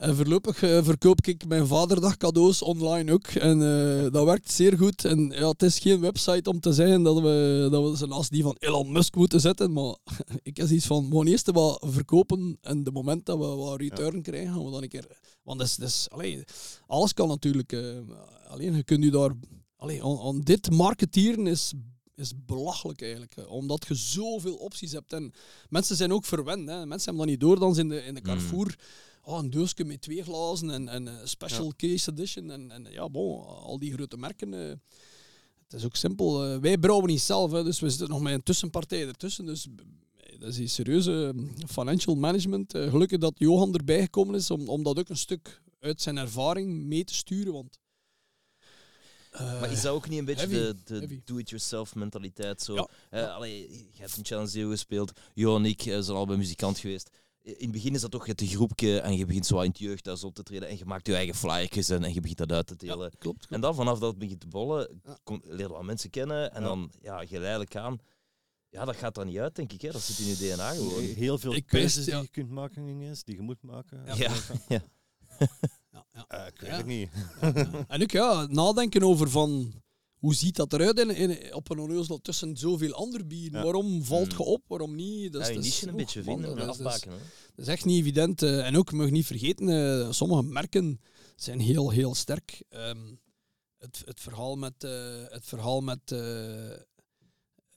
[SPEAKER 4] En voorlopig eh, verkoop ik mijn vaderdag cadeaus online ook. En eh, dat werkt zeer goed. En ja, het is geen website om te zeggen dat we, dat we ze naast die van Elon Musk moeten zetten. Maar ik heb iets van, gaan eerst wat verkopen. En de moment dat we wat return krijgen, gaan we dan een keer... Want is, allee, alles kan natuurlijk. eh, alleen, je kunt je daar... Allee, on, on dit marketieren is, is belachelijk eigenlijk. Omdat je zoveel opties hebt. En mensen zijn ook verwend. Hè. Mensen hebben dat niet door dan ze in de, in de
[SPEAKER 3] Mm.
[SPEAKER 4] Oh, een doosje met twee glazen en, en eh, special case edition. En, en ja, bon, al die grote merken. eh, het is ook simpel. eh, wij brouwen niet zelf, hè, dus we zitten nog met een tussenpartij ertussen. Dus dat is een serieuze financial management. Gelukkig dat Johan erbij gekomen is om, om dat ook een stuk uit zijn ervaring mee te sturen. Want, eh,
[SPEAKER 3] Maar is dat ook niet een beetje
[SPEAKER 4] heavy,
[SPEAKER 3] de, de do-it-yourself mentaliteit? Zo?
[SPEAKER 4] Ja.
[SPEAKER 3] Eh, allee, je hebt een Challenge Zero gespeeld, Jo en ik zijn al bij muzikant geweest. In het begin is dat toch het groepje en je begint zo in het jeugdhuis op te treden en je maakt je eigen flyertjes en, en je begint dat uit te
[SPEAKER 4] ja,
[SPEAKER 3] delen.
[SPEAKER 4] klopt.
[SPEAKER 3] En dan vanaf dat het begint te bollen,
[SPEAKER 4] Ja.
[SPEAKER 3] kom, leer je wat mensen kennen en
[SPEAKER 5] Ja.
[SPEAKER 3] dan ja, geleidelijk aan. Ja, dat gaat dan niet uit, denk ik. Hè. Dat zit in je DNA gewoon.
[SPEAKER 5] Heel veel
[SPEAKER 4] Ik
[SPEAKER 5] keuzes die je kunt maken ineens, die je moet maken.
[SPEAKER 4] Ja.
[SPEAKER 3] Ja. ja.
[SPEAKER 4] Ja, ja.
[SPEAKER 5] Eh, ik weet
[SPEAKER 4] Ja.
[SPEAKER 5] het niet.
[SPEAKER 4] En ook ja, nadenken over van hoe ziet dat eruit in, in, op een onnozel tussen zoveel andere bieren.
[SPEAKER 5] Ja.
[SPEAKER 4] Waarom valt
[SPEAKER 3] Mm.
[SPEAKER 4] je op, waarom niet? Dat
[SPEAKER 3] Ja,
[SPEAKER 4] is-
[SPEAKER 3] je niche een beetje vinden en
[SPEAKER 4] dat
[SPEAKER 3] afbaken.
[SPEAKER 4] Dat is echt niet evident. eh, en ook, mag niet vergeten, eh, sommige merken zijn heel, heel sterk. Ehm, het, het verhaal met... eh, het verhaal met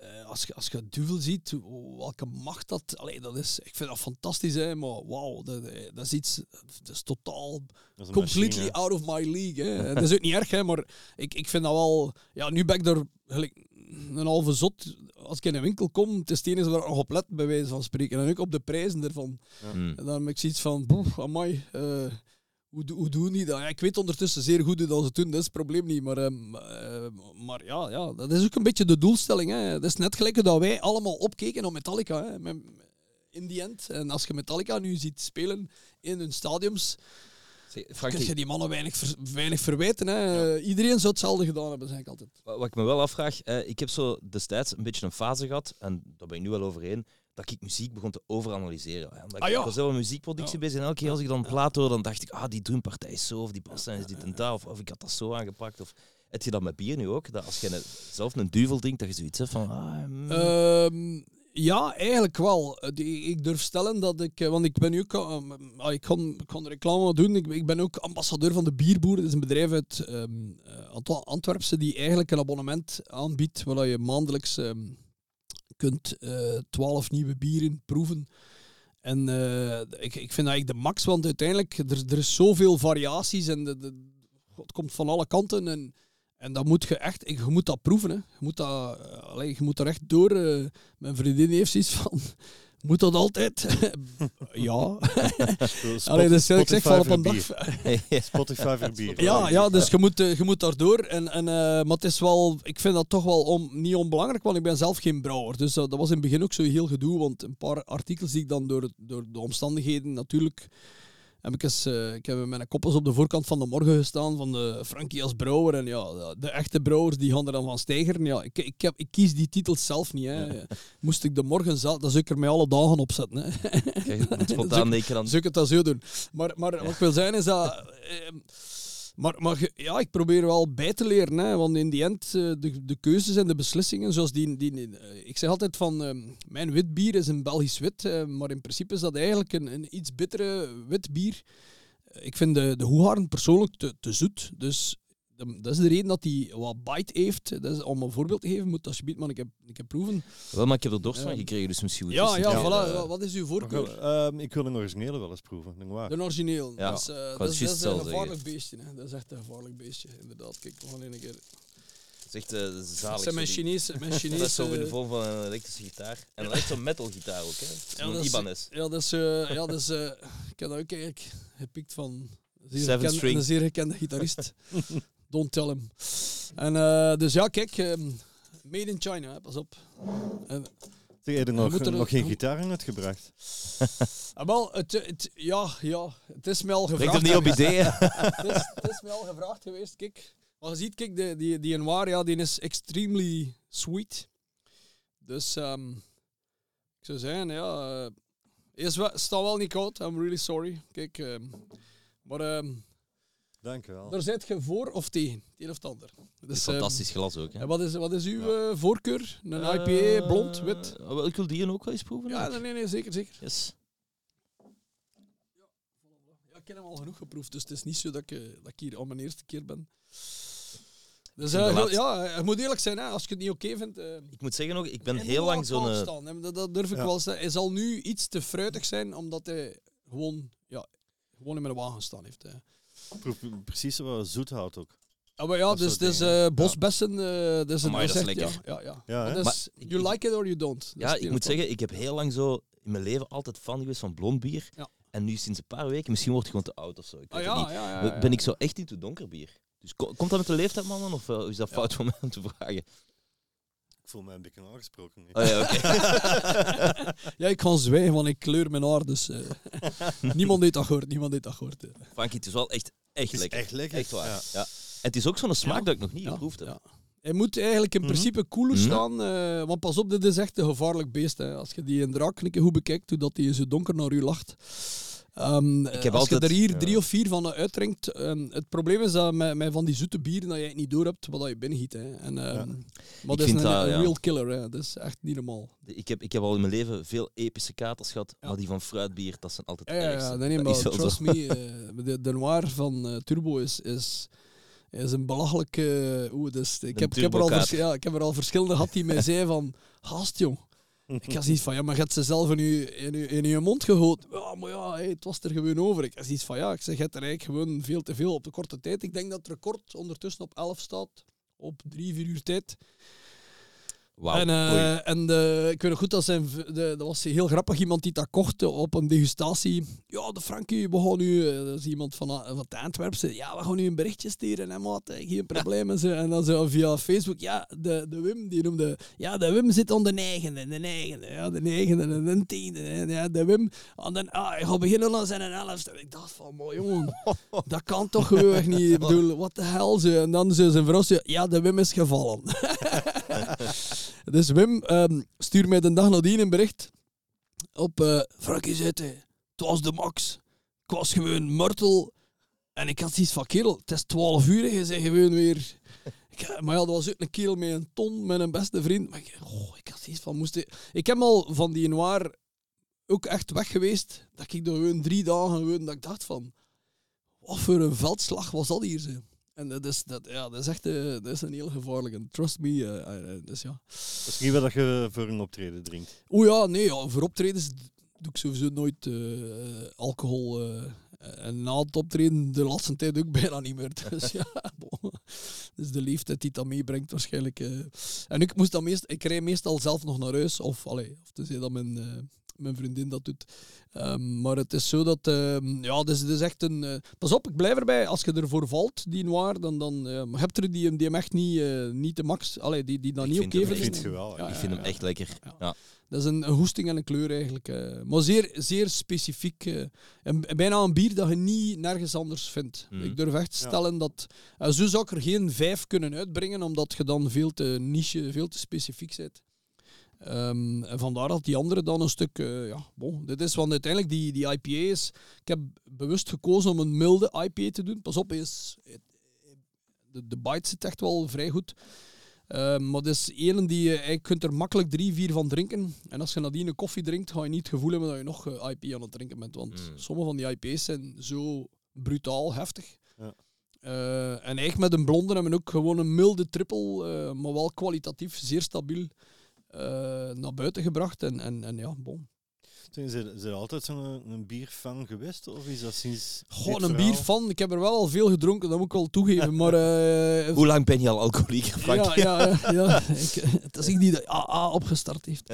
[SPEAKER 4] eh, als, je, als je Duvel ziet, welke macht dat... Allee, dat is, ik vind dat fantastisch, hè, maar wauw, dat, eh, dat is iets... Dat is totaal
[SPEAKER 5] Dat is een
[SPEAKER 4] completely
[SPEAKER 5] machine.
[SPEAKER 4] out of my league. Hè. Dat is ook niet erg, hè, maar ik, ik vind dat wel... Ja, nu ben ik er gelijk een halve zot. Als ik in een winkel kom, het is het enige waar ik nog op let, bij wijze van spreken. En ook op de prijzen ervan.
[SPEAKER 3] Mm.
[SPEAKER 4] En dan heb ik zoiets van, boef, amai, eh, hoe, hoe doen die dat? Ja, ik weet ondertussen zeer goed hoe dat ze het doen, dat is het probleem niet. Maar, ehm, eh, maar ja, ja, dat is ook een beetje de doelstelling. Hè. Dat is net gelijk dat wij allemaal opkeken naar Metallica. Hè. In die end. En als je Metallica nu ziet spelen in hun stadiums,
[SPEAKER 3] Zeg, Frank,
[SPEAKER 4] kun je die mannen weinig, ver- weinig verwijten. Hè. Iedereen zou hetzelfde gedaan hebben, zeg ik altijd.
[SPEAKER 3] Wa- Wat ik me wel afvraag, eh, ik heb zo destijds een beetje een fase gehad, en daar ben ik nu wel overheen, dat ik muziek begon te overanalyseren. Omdat ik,
[SPEAKER 4] Ah,
[SPEAKER 3] was heel veel muziekproductie
[SPEAKER 4] Ja.
[SPEAKER 3] bezig en elke keer als ik dan plaat hoor, dan dacht ik, ah, die drumpartij is zo, of die baslijn is dit en dat, of, of ik had dat zo aangepakt. Of, heb je dat met bier nu ook? Dat als je zelf een duvel drinkt, dat je zoiets hebt van... Ah, mm,
[SPEAKER 4] Ehm, ja, eigenlijk wel. Eh, Ik durf stellen dat ik, eh, want ik ben nu ook, eh, ah, ik kan, ik reclame doen. Ik, ik ben ook ambassadeur van de Bierboer. Dat is een bedrijf uit Ant- Antwerpse die eigenlijk een abonnement aanbiedt waar je maandelijks ehm, kunt eh, twaalf nieuwe bieren proeven. En eh, ik, ik vind eigenlijk de max, want uiteindelijk er, er is zoveel variaties en de, de, het komt van alle kanten. En, en dat moet je echt, je moet dat proeven. Hè. Je, moet dat, eh, allee, je moet er echt door. mijn vriendin heeft zoiets van, moet dat altijd? ja. Allee, dus ik zeg van op
[SPEAKER 5] Spotify
[SPEAKER 4] een dag.
[SPEAKER 5] Spotify voor bier.
[SPEAKER 4] Ja, ja, dus je moet, eh, je moet daardoor. En, en, eh, maar het is wel, ik vind dat toch wel om, niet onbelangrijk, want ik ben zelf geen brouwer. Dus dat, dat was in het begin ook zo heel gedoe, want een paar artikels die ik dan door, door de omstandigheden natuurlijk heb ik, eens, eh, ik heb met mijn koppels op de voorkant van de morgen gestaan van de Frankie als brouwer. En ja, de echte brouwers die gaan er dan van stijgeren. Ja, ik, ik, heb, ik kies die titels zelf niet. Hè. Moest ik de morgen zelf, dan zou ik er mij alle dagen op zetten. Hè.
[SPEAKER 3] Kijk, spontaan denken aan...
[SPEAKER 4] Zou ik het dat zo doen. Maar, maar wat ik wil zeggen is dat... eh, maar, maar ja, ik probeer wel bij te leren. Hè, want in die end, eh, de, de keuzes en de beslissingen, zoals die... die eh, ik zeg altijd van, eh, mijn wit bier is een Belgisch wit. eh, maar in principe is dat eigenlijk een, een iets bittere wit bier. Ik vind de, de persoonlijk te, te zoet. Dus dat is de reden dat hij wat bite heeft. Dat is, om een voorbeeld te geven, moet alsjeblieft maar ik heb, ik heb proeven.
[SPEAKER 3] Wel, maar ik heb er dorst van
[SPEAKER 4] Ja.
[SPEAKER 3] gekregen, dus misschien...
[SPEAKER 4] Ja, ja,
[SPEAKER 3] een
[SPEAKER 4] voilà.
[SPEAKER 3] eh,
[SPEAKER 4] Wa- Wat is uw voorkeur?
[SPEAKER 5] goed, ehm, ik wil een originele wel eens proeven. Denk waar.
[SPEAKER 4] De origineel.
[SPEAKER 3] Ja,
[SPEAKER 4] dat is, eh, dat is, dat is een gevaarlijk beestje. Hè. Dat is echt een gevaarlijk beestje, inderdaad. Kijk, nog een keer.
[SPEAKER 3] Het is echt
[SPEAKER 4] Dat
[SPEAKER 3] zalig.
[SPEAKER 4] zijn mijn Chinese... Mijn
[SPEAKER 3] Dat is
[SPEAKER 4] Chinese
[SPEAKER 3] zo in de vorm van een elektrische gitaar. En dan echt zo'n metal gitaar ook, hè.
[SPEAKER 4] Ja, dat is-
[SPEAKER 3] Ibanez.
[SPEAKER 4] ja, dat is... eh, ja, dat is eh, ik heb dat ook eigenlijk gepikt van een zeer,
[SPEAKER 3] Seven
[SPEAKER 4] gekende, een zeer gekende gitarist. Don't tell him. En eh, dus ja, kijk... ehm, made in China, hè, pas op. En,
[SPEAKER 5] Zeg, heb je nog,
[SPEAKER 4] er-
[SPEAKER 5] nog geen gitaar in uitgebracht?
[SPEAKER 4] ah, wel, het, het, ja, ja, het is mij al gevraagd.
[SPEAKER 3] hem niet op ideeën.
[SPEAKER 4] het, is, het is mij al gevraagd geweest. Kijk, maar je ziet, kijk, die, die, die Noir, ja, die is extremely sweet. Dus ehm, ik zou zeggen, ja, eh, hij is wel, staat wel niet koud. I'm really sorry. Kijk, ehm, maar ehm,
[SPEAKER 5] Dank je wel.
[SPEAKER 4] daar zit je voor of tegen, het een of het ander. Dus, ehm,
[SPEAKER 3] Fantastisch glas ook, hè.
[SPEAKER 4] en wat is, wat is uw
[SPEAKER 5] Ja.
[SPEAKER 4] eh, voorkeur? Een
[SPEAKER 3] Eh,
[SPEAKER 4] IPA, blond, wit?
[SPEAKER 3] ah, wel, ik wil die ook wel eens proeven.
[SPEAKER 4] Ja,
[SPEAKER 3] ook.
[SPEAKER 4] nee, nee, nee, zeker, zeker.
[SPEAKER 3] Yes.
[SPEAKER 4] Ja, ik heb hem al genoeg geproefd, dus het is niet zo dat ik, eh, dat ik hier al mijn eerste keer ben. Dus eh, ja, je moet eerlijk zijn, hè, als je het niet oké vindt. eh,
[SPEAKER 3] Ik moet zeggen nog, ik ben heel lang zo'n... eh,
[SPEAKER 4] staan, hè, Dat, dat durf ik
[SPEAKER 5] Ja.
[SPEAKER 4] wel zeggen. Hij zal nu iets te fruitig zijn, omdat hij gewoon, ja, gewoon in mijn wagen staan heeft. Hè.
[SPEAKER 5] Ik proef precies wat zoethout ook.
[SPEAKER 4] Ah, maar ja,
[SPEAKER 5] Dat
[SPEAKER 4] dus, dus eh, bosbessen,
[SPEAKER 3] Amai, dat is
[SPEAKER 4] echt-
[SPEAKER 3] lekker.
[SPEAKER 4] Ja, ja, ja. Dus,
[SPEAKER 3] Maar ik-
[SPEAKER 4] you like it or you don't. Dat
[SPEAKER 3] Ja, ik
[SPEAKER 4] een
[SPEAKER 3] moet zeggen, ik heb heel lang zo in mijn leven altijd fan geweest van blond bier.
[SPEAKER 4] Ja.
[SPEAKER 3] En nu sinds een paar weken, misschien word ik gewoon te oud of zo. Ik
[SPEAKER 4] Ah,
[SPEAKER 3] weet
[SPEAKER 4] ja,
[SPEAKER 3] het niet.
[SPEAKER 4] ja, ja, ja,
[SPEAKER 3] Ben ik zo echt into donker bier? Dus ko- komt dat met de leeftijd, mannen? Of eh, is dat
[SPEAKER 5] Ja.
[SPEAKER 3] fout van mij om te vragen?
[SPEAKER 5] Ik voel me een beetje aangesproken.
[SPEAKER 3] Oh ja, oké.
[SPEAKER 4] ja, ik ga zwijgen, want ik kleur mijn haar, dus niemand heeft dat gehoord, niemand heeft dat gehoord. eh.
[SPEAKER 3] Frankie, het is wel echt, echt
[SPEAKER 5] Het is
[SPEAKER 3] lekker.
[SPEAKER 5] echt lekker.
[SPEAKER 3] Echt waar.
[SPEAKER 5] Ja.
[SPEAKER 3] Ja. En het is ook zo'n smaak
[SPEAKER 4] Ja.
[SPEAKER 3] dat ik nog niet
[SPEAKER 4] Ja,
[SPEAKER 3] geproefd heb.
[SPEAKER 4] ja. Hij moet eigenlijk in
[SPEAKER 5] Mhm.
[SPEAKER 4] principe koeler
[SPEAKER 3] Mhm.
[SPEAKER 4] staan, eh, want pas op, dit is echt een gevaarlijk beest. Hè. Als je die in draak een keer goed bekijkt, hoe dat die zo donker naar u lacht. Ehm,
[SPEAKER 3] heb
[SPEAKER 4] als
[SPEAKER 3] altijd-
[SPEAKER 4] je er hier
[SPEAKER 5] ja.
[SPEAKER 4] drie of vier van uitdrinkt, en het probleem is dat met, met van die zoete bieren dat je het niet door hebt wat dat je binnengiet. Hè. En, ehm,
[SPEAKER 5] Ja.
[SPEAKER 4] Maar
[SPEAKER 3] Ik
[SPEAKER 4] dat is een,
[SPEAKER 3] dat,
[SPEAKER 4] een real killer, hè. dat is echt niet normaal.
[SPEAKER 3] Ik heb, ik heb al in mijn leven veel epische katers gehad, maar die van fruitbier, dat zijn altijd
[SPEAKER 4] Ja,
[SPEAKER 3] de
[SPEAKER 4] ja, nee, maar trust me, eh, de, de noir van eh, Turbo is, is, is een belachelijke... Oeh, dus, ik, heb, ik, heb er al ja, ik heb er al verschillende gehad die mij zeiden van... Gast, jong. Ik had zoiets van, ja, maar hebt ze zelf in je, in je, in mond gegoten. Ja, maar ja, het was er gewoon over. Ik had zoiets van, ja, ik zeg, je hebt er eigenlijk gewoon veel te veel op de korte tijd. Ik denk dat het record ondertussen op 11 staat. Op drie, vier uur tijd.
[SPEAKER 3] Wauw.
[SPEAKER 4] En, eh, en de, ik weet nog goed, dat, zijn, de, dat was heel grappig, iemand die dat kocht op een degustatie. Ja, de Frankie, we gaan nu, eh, dat is iemand van, eh, van de Antwerpse, ja, we gaan nu een berichtje sturen, hè, maat, eh, geen probleem. En, zo. en dan zo via Facebook, ja, de, de Wim, die noemde, ja, de Wim zit aan de negende, de negende, ja, de negende en de tiende. En ja, de Wim, aan de, ah, hij gaat beginnen aan zijn elfste. Ik dacht van, maar jongen, dat kan toch gewoon niet. Ik bedoel, wat de hel, zo. En dan zo zijn vrouw, ja, de Wim is gevallen. Dus Wim ehm stuurt mij de dag nadien een bericht op eh Frankie zitten. Het was de max. Ik was gewoon myrtle. En ik had zoiets van, kerel, het is 12 uur en je gewoon weer... Ik, maar ja, dat was ook een kerel met een ton, met een beste vriend. Maar ik, oh, ik had zoiets van, moest ik... Heb al van die noir ook echt weg geweest. Dat ik er gewoon drie dagen gewoon, dat ik dacht van... Wat voor een veldslag was dat hier, zo. En dat is, dat, ja, dat is echt eh, dat is een heel gevaarlijke. Trust me. eh, eh, dus ja.
[SPEAKER 5] Dat is niet wat je voor een optreden drinkt.
[SPEAKER 4] Oeh ja, nee, ja, voor optredens doe ik sowieso nooit alcohol. en na het optreden de laatste tijd ook bijna niet meer. Dus ja, bon. Dus de leeftijd die dat meebrengt waarschijnlijk. En ik moest dan meest, ik rij meestal zelf nog naar huis. Of, allee, of te zeggen dat mijn, mijn vriendin dat doet. Ehm, maar het is zo dat, ehm, ja, het is, het is echt een. eh, pas op, ik blijf erbij. Als je ervoor valt, die noir, dan, dan eh, maar heb je er die, die hem echt niet, eh, niet te max. Allee, die, die dan
[SPEAKER 3] Ik
[SPEAKER 4] niet oké
[SPEAKER 3] hem
[SPEAKER 5] Ik
[SPEAKER 4] vinden.
[SPEAKER 5] vind het geweldig.
[SPEAKER 4] Ja,
[SPEAKER 3] ik
[SPEAKER 4] ja,
[SPEAKER 3] vind hem
[SPEAKER 4] ja.
[SPEAKER 3] echt lekker.
[SPEAKER 4] Ja.
[SPEAKER 3] Ja.
[SPEAKER 4] Dat is een, een hoesting en een kleur eigenlijk. eh. maar zeer, zeer specifiek. eh. en, en bijna een bier dat je niet nergens anders vindt.
[SPEAKER 3] Mhm.
[SPEAKER 4] Ik durf echt te
[SPEAKER 5] Ja.
[SPEAKER 4] stellen dat... zo zou ik er geen vijf kunnen uitbrengen, omdat je dan veel te niche, veel te specifiek bent. Ehm, en vandaar dat die andere dan een stuk... eh, ja, bon, dit is, want uiteindelijk die, die IPA is... Ik heb bewust gekozen om een milde IPA te doen. Pas op, is, de, de bite zit echt wel vrij goed. Ehm, maar dat is een die je, je kunt er makkelijk drie, vier van drinken. En als je nadien een koffie drinkt, ga je niet het gevoel hebben dat je nog eh, IPA aan het drinken bent. Want
[SPEAKER 3] Mm.
[SPEAKER 4] sommige van die IPA's zijn zo brutaal heftig.
[SPEAKER 5] Ja.
[SPEAKER 4] Eh, en eigenlijk met een blonde hebben we ook gewoon een milde triple, eh, maar wel kwalitatief zeer stabiel eh, naar buiten gebracht. En, en, en ja, bon.
[SPEAKER 5] Zijn ze zijn altijd zo'n een bierfan geweest? Of is dat sinds.
[SPEAKER 4] Gewoon een
[SPEAKER 5] verhaal?
[SPEAKER 4] bierfan. Ik heb er wel al veel gedronken, dat moet ik wel toegeven. Maar eh,
[SPEAKER 3] Hoe lang ben je al alcoholieker, Frank?
[SPEAKER 4] Ja, ja, ja, ja. Ik, het is ik die de AA opgestart heeft.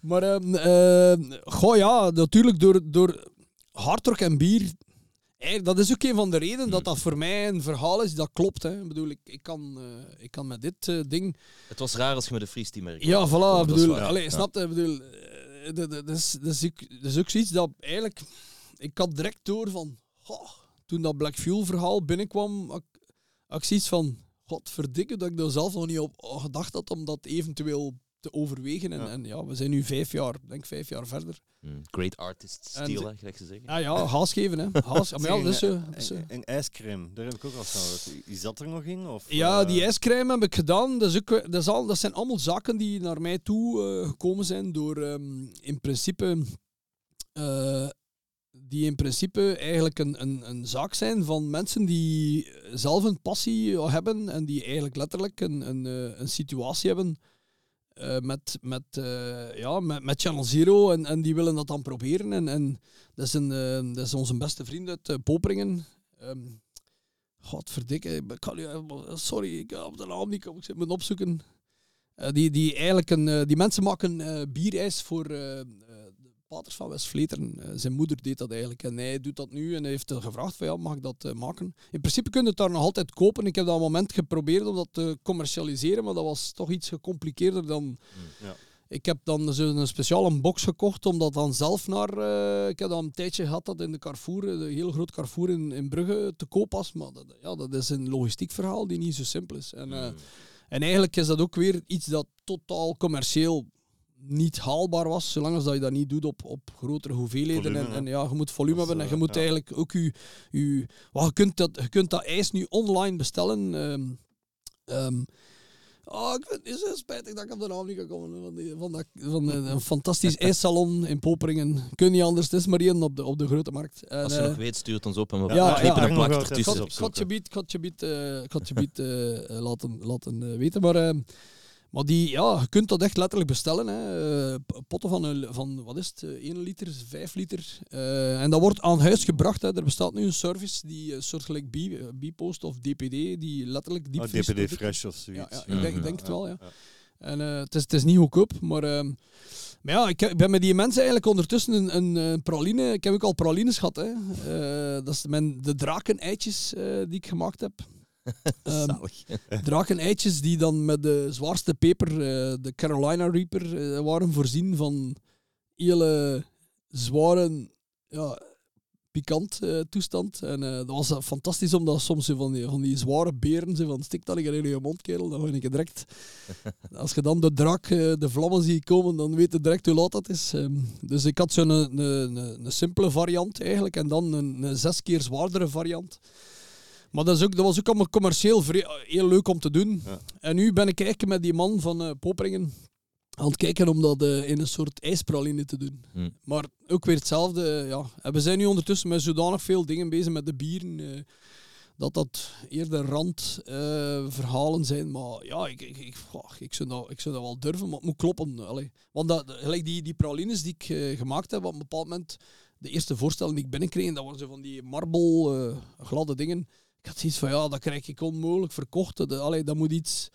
[SPEAKER 4] Maar ehm eh, goh, ja, natuurlijk door, door hardrock en bier. Dat is ook een van de redenen dat dat voor mij een verhaal is dat klopt. Hè. Ik bedoel, ik, ik, kan, eh, ik kan met dit eh, ding...
[SPEAKER 3] Het was raar als je met de freesteam merkt.
[SPEAKER 4] Ja, voilà.
[SPEAKER 3] is
[SPEAKER 4] bedoel,
[SPEAKER 3] waar.
[SPEAKER 4] allee,
[SPEAKER 3] Ja.
[SPEAKER 4] snap je? Ik bedoel, dat, is, dat, is ook, zoiets dat eigenlijk... Ik had direct door van... toen dat Black Fuel verhaal binnenkwam, had ik- had ik zoiets van... Godverdikke dat ik daar zelf nog niet op gedacht had om dat eventueel te overwegen. En
[SPEAKER 5] Ja.
[SPEAKER 4] ja, en ja we zijn nu vijf jaar, denk vijf jaar verder.
[SPEAKER 3] Mm, Great artist
[SPEAKER 4] ze-
[SPEAKER 3] hè, gelijk ze zeggen.
[SPEAKER 4] Ah ja, haas geven, hè. Haas, maar ja, dat is, is.
[SPEAKER 5] En, en ijscrème, daar heb ik ook al van. Is dat er nog in? Of,
[SPEAKER 4] Ja, die ijscrème heb ik gedaan. Dat, is ook, dat, is al, dat zijn allemaal zaken die naar mij toe eh, gekomen zijn door ehm, in principe. eh, die in principe eigenlijk een, een, een zaak zijn van mensen die zelf een passie hebben en die eigenlijk letterlijk een, een, een situatie hebben eh, met, met, eh, ja, met, met Channel Zero en, en die willen dat dan proberen. En, en dat, is een, eh, dat is onze beste vriend uit Poperingen. Ehm, Godverdikke, sorry, ik heb de naam niet, ik moeten opzoeken. Die, die, eigenlijk een, die mensen maken bierijs voor paters van West-Vleteren. Eh, zijn moeder deed dat eigenlijk en hij doet dat nu en hij heeft gevraagd van ja, mag ik dat eh, maken? In principe kun je het daar nog altijd kopen. Ik heb dat een moment geprobeerd om dat te commercialiseren, maar dat was toch iets gecompliceerder dan...
[SPEAKER 5] Ja.
[SPEAKER 4] Ik heb dan zo een speciale box gekocht om dat dan zelf naar... eh, ik heb dan een tijdje gehad dat in de Carrefour, de heel groot Carrefour in, in Brugge, te koop was. Maar dat, ja, dat is een logistiek verhaal die niet zo simpel is. En, eh,
[SPEAKER 3] Mm.
[SPEAKER 4] en eigenlijk is dat ook weer iets dat totaal commercieel niet haalbaar was, zolang als dat je dat niet doet op, op grotere hoeveelheden.
[SPEAKER 5] Volume,
[SPEAKER 4] en, en ja, je moet volume hebben en je
[SPEAKER 5] eh,
[SPEAKER 4] moet
[SPEAKER 5] ja.
[SPEAKER 4] eigenlijk ook je... je well, je, kunt dat, je kunt dat ijs nu online bestellen. ehm, ehm, Oh, ik vind het is zo spijtig dat ik op de naam niet kan komen. Van, die, van, dat, van een, een fantastisch ijssalon in Poperingen. Kun niet anders, het is maar één op de, op de grote markt. En,
[SPEAKER 3] Als je
[SPEAKER 4] eh,
[SPEAKER 3] nog weet, stuur het ons op en we
[SPEAKER 4] Ja,
[SPEAKER 3] knippen
[SPEAKER 5] ja.
[SPEAKER 3] een plak ertussen.
[SPEAKER 4] ik
[SPEAKER 5] op
[SPEAKER 4] had- je bied, ik had je bied, eh, ik had je bied eh, eh, laten, laten eh, weten. Maar, eh, maar die, ja, je kunt dat echt letterlijk bestellen. Hè. Eh, potten van, een, van, wat is het, eh, 1 liter, 5 liter. Eh, en dat wordt aan huis gebracht. Hè. Er bestaat nu een service, die een soort gelijk eh, Bipost of DPD, die letterlijk
[SPEAKER 5] Oh,
[SPEAKER 4] diepvries
[SPEAKER 5] DPD Fresh of
[SPEAKER 4] Ja,
[SPEAKER 5] zoiets.
[SPEAKER 4] ja, ik denk, denk het wel, ja. En eh, het, is, het is niet goedkoop, maar... ehm, maar ja, ik, ben met die mensen eigenlijk ondertussen een, een, eh, praline... Ik heb ook al pralines gehad, hè. Eh, dat is mijn, de drakeneitjes eh die ik gemaakt heb. Ehm,
[SPEAKER 3] Zalig.
[SPEAKER 4] drakeneitjes die dan met de zwaarste peper, eh, de Carolina Reaper, eh, waren voorzien van hele zware, ja, pikant eh, toestand. En dat was fantastisch, omdat soms van die, van die zware beren, zo van stik dat ik in je mond, kerel, dan ben ik direct... Als je dan de drak, eh, de vlammen ziet komen, dan weet je direct hoe laat dat is. Ehm, dus ik had zo'n een, een, een, een simpele variant eigenlijk, en dan een, een zes keer zwaardere variant. Maar dat, is ook, dat was ook allemaal commercieel vre- heel leuk om te doen.
[SPEAKER 5] Ja.
[SPEAKER 4] En nu ben ik eigenlijk met die man van eh Poperingen aan het kijken om dat eh, in een soort ijspraline te doen.
[SPEAKER 3] Hm.
[SPEAKER 4] Maar ook weer hetzelfde. eh, Ja. En we zijn nu ondertussen met zodanig veel dingen bezig met de bieren. eh, dat dat eerder randverhalen verhalen zijn. Maar ja, ik, ik, ik, ik, zou dat, ik zou dat wel durven, maar het moet kloppen. Allee. Want dat, gelijk die, die pralines die ik eh, gemaakt heb, op een bepaald moment, de eerste voorstellen die ik binnenkreeg, dat waren zo van die marble, eh, gladde dingen. Ik had zoiets van, ja, dat krijg ik onmogelijk verkocht. Dat, allee, dat moet iets...